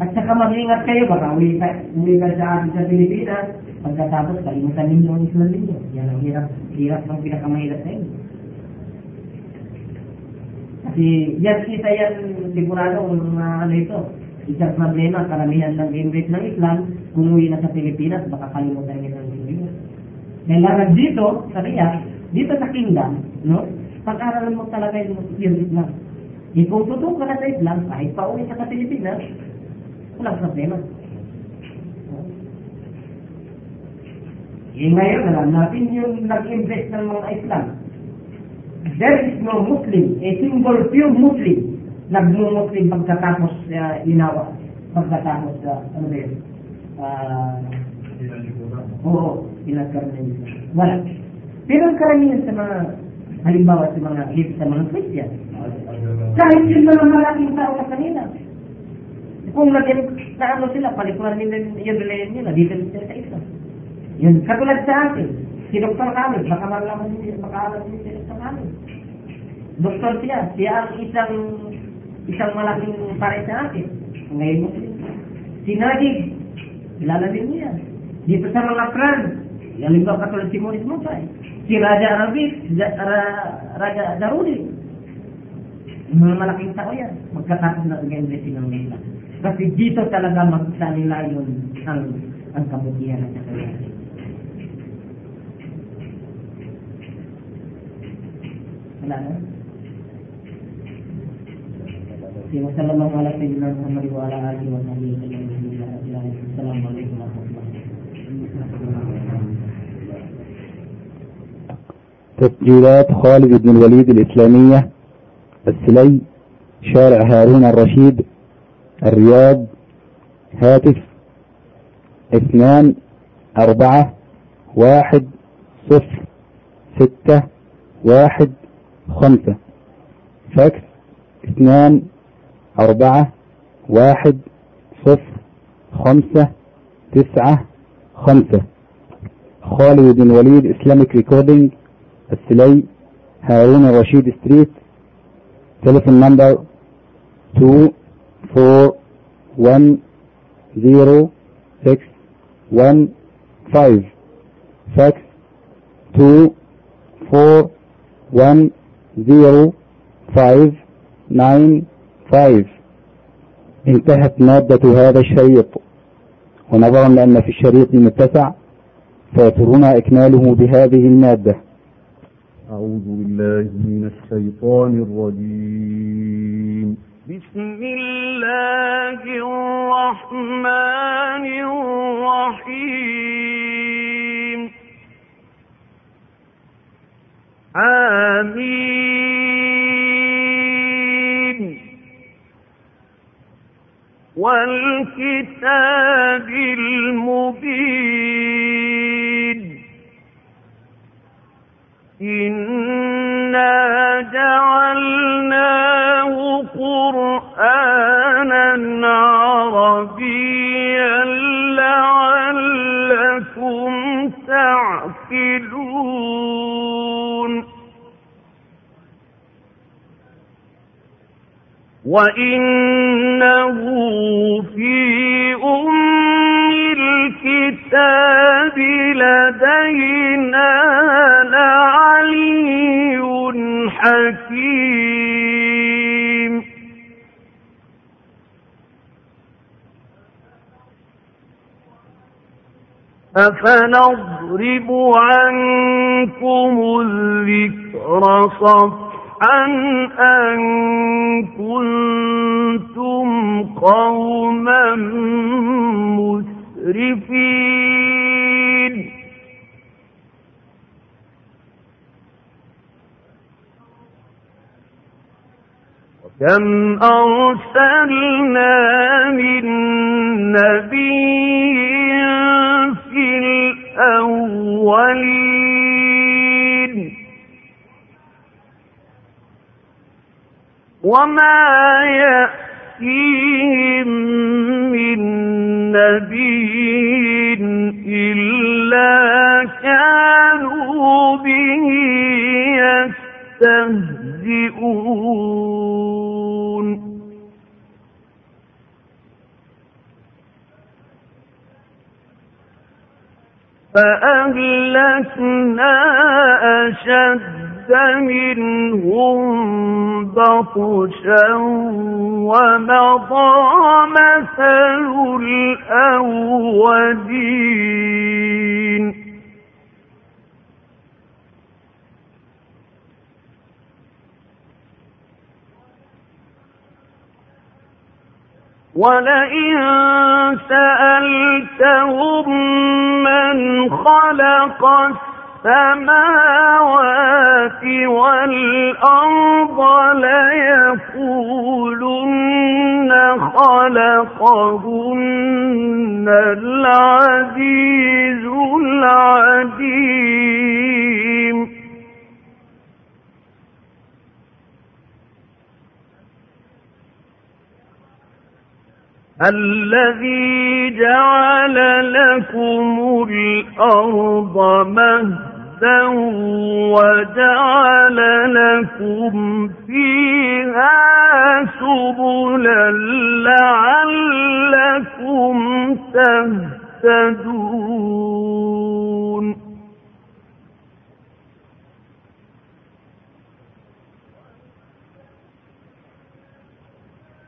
At saka mag-ingat kayo, baka uwi ka, uwi ka sa atin sa Pilipinas, pagkatapos kalimutan ninyo ang Islam ninyo. Yan ang hirap, hirap ng pinakamahirap sa inyo. Kasi yan isa yan sigurado kung uh, ano ito, isang problema, karamihan ng embrace ng Islam, kung uwi na sa Pilipinas, baka kalimutan nila ang Pilipinas. Kailangan dito, sa Riyadh, dito sa kingdom, no? Pag-aralan mo talaga yung, yung Islam. E kung totoo ka na sa Islam, kahit pa uwi sa Pilipinas, walang problema. Eh ngayon, alam natin yung nag-invest ng mga Islam. There is no Muslim, a single few Muslim, nagmo-Muslim pagkatapos uh, inawa, pagkatapos, uh, ano ba yun? Uh, oo, pinagkaramihan nila. Wala. Pero ang karamihan sa mga, halimbawa sa mga, sa mga Christian, kahit yung mga malaking tao sa kanila, kung naging na ano sila, palikuran nila yung religion nila, dito sila sa Islam. Yun, katulad sa akin, si Dr. Kamil, baka malaman niyo, baka alam niyo si Dr. Doktor siya, siya ang isang isang malaking pare sa akin. Ngayon mo Si Najib, kilala din niya. Dito sa mga yung iba katulad si Maurice Mutay. Si Raja Arabic, Ra, Raja Darudi. Mga malaking tao yan. Magkatapos na mag-invest ng nila. Kasi dito talaga magsa nila yun ang, ang kabutihan at kakayahan. Wala na? وصلى الله على سيدنا محمد وعلى آله وصحبه وسلم. السلام عليكم ورحمه الله تسجيلات خالد بن الوليد الإسلامية السلي شارع هارون الرشيد الرياض هاتف اثنان أربعة واحد صفر ستة واحد خمسة. فاكس اثنان أربعة واحد صفر خمسة تسعة خمسة. خالد بن وليد اسلامك ريكوردينج السلي هارون الرشيد ستريت تليفون نمبر 2 4 1 0 6 1 5 فاكس 2 4 1 0 5 9 5 انتهت مادة هذا الشريط ونظرا لأن في الشريط متسع فيسرنا إكماله بهذه المادة. أعوذ بالله من الشيطان الرجيم. بسم الله الرحمن الرحيم. آمين. والكتاب المبين. وإنه في أم الكتاب لدينا لعلي حكيم أفنضرب عنكم الذكر صفحا أن كنتم قوما مسرفين. كم أرسلنا من نبي في الأولين وما يأتيهم من نبي إلا كانوا به يستهزئون فأهلكنا أشد منهم بطشا ومضى مثل الأولين. ولئن سألتهم من خلق السماوات والأرض ليقولن خلقهن العزيز العليم الذي جعل لكم الأرض مهدا وجعل لكم فيها سبلا لعلكم تهتدون.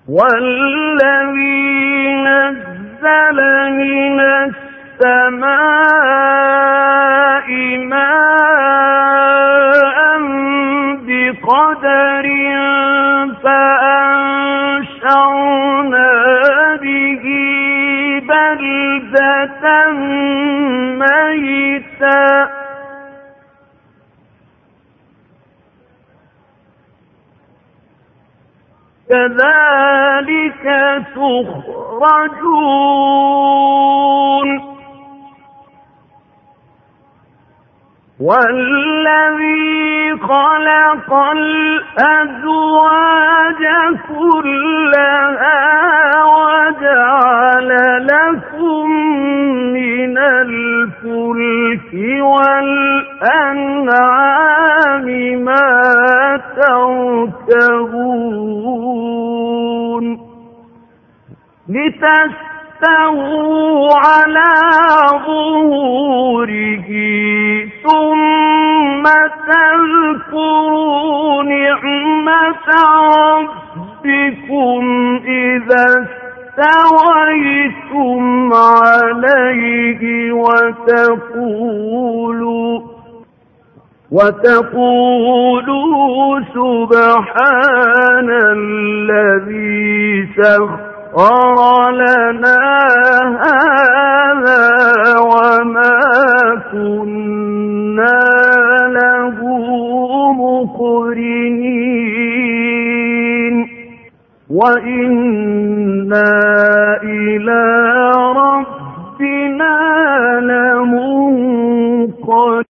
والذي نزل من السماء ماء بقدر فأنشرنا به بلدة ميتا. كذلك تخرجون. والذي خلق الأزواج كلها وجعل لكم من الفلك والأنعام ما تركبون لتستووا على ظهوره ثم تذكروا نعمة ربكم إذا استويتم عليه وتقولوا وتقولوا سبحان الذي سخر سخر لنا هذا وما كنا له مقرنين. وإنا إلى ربنا لمنقلبون.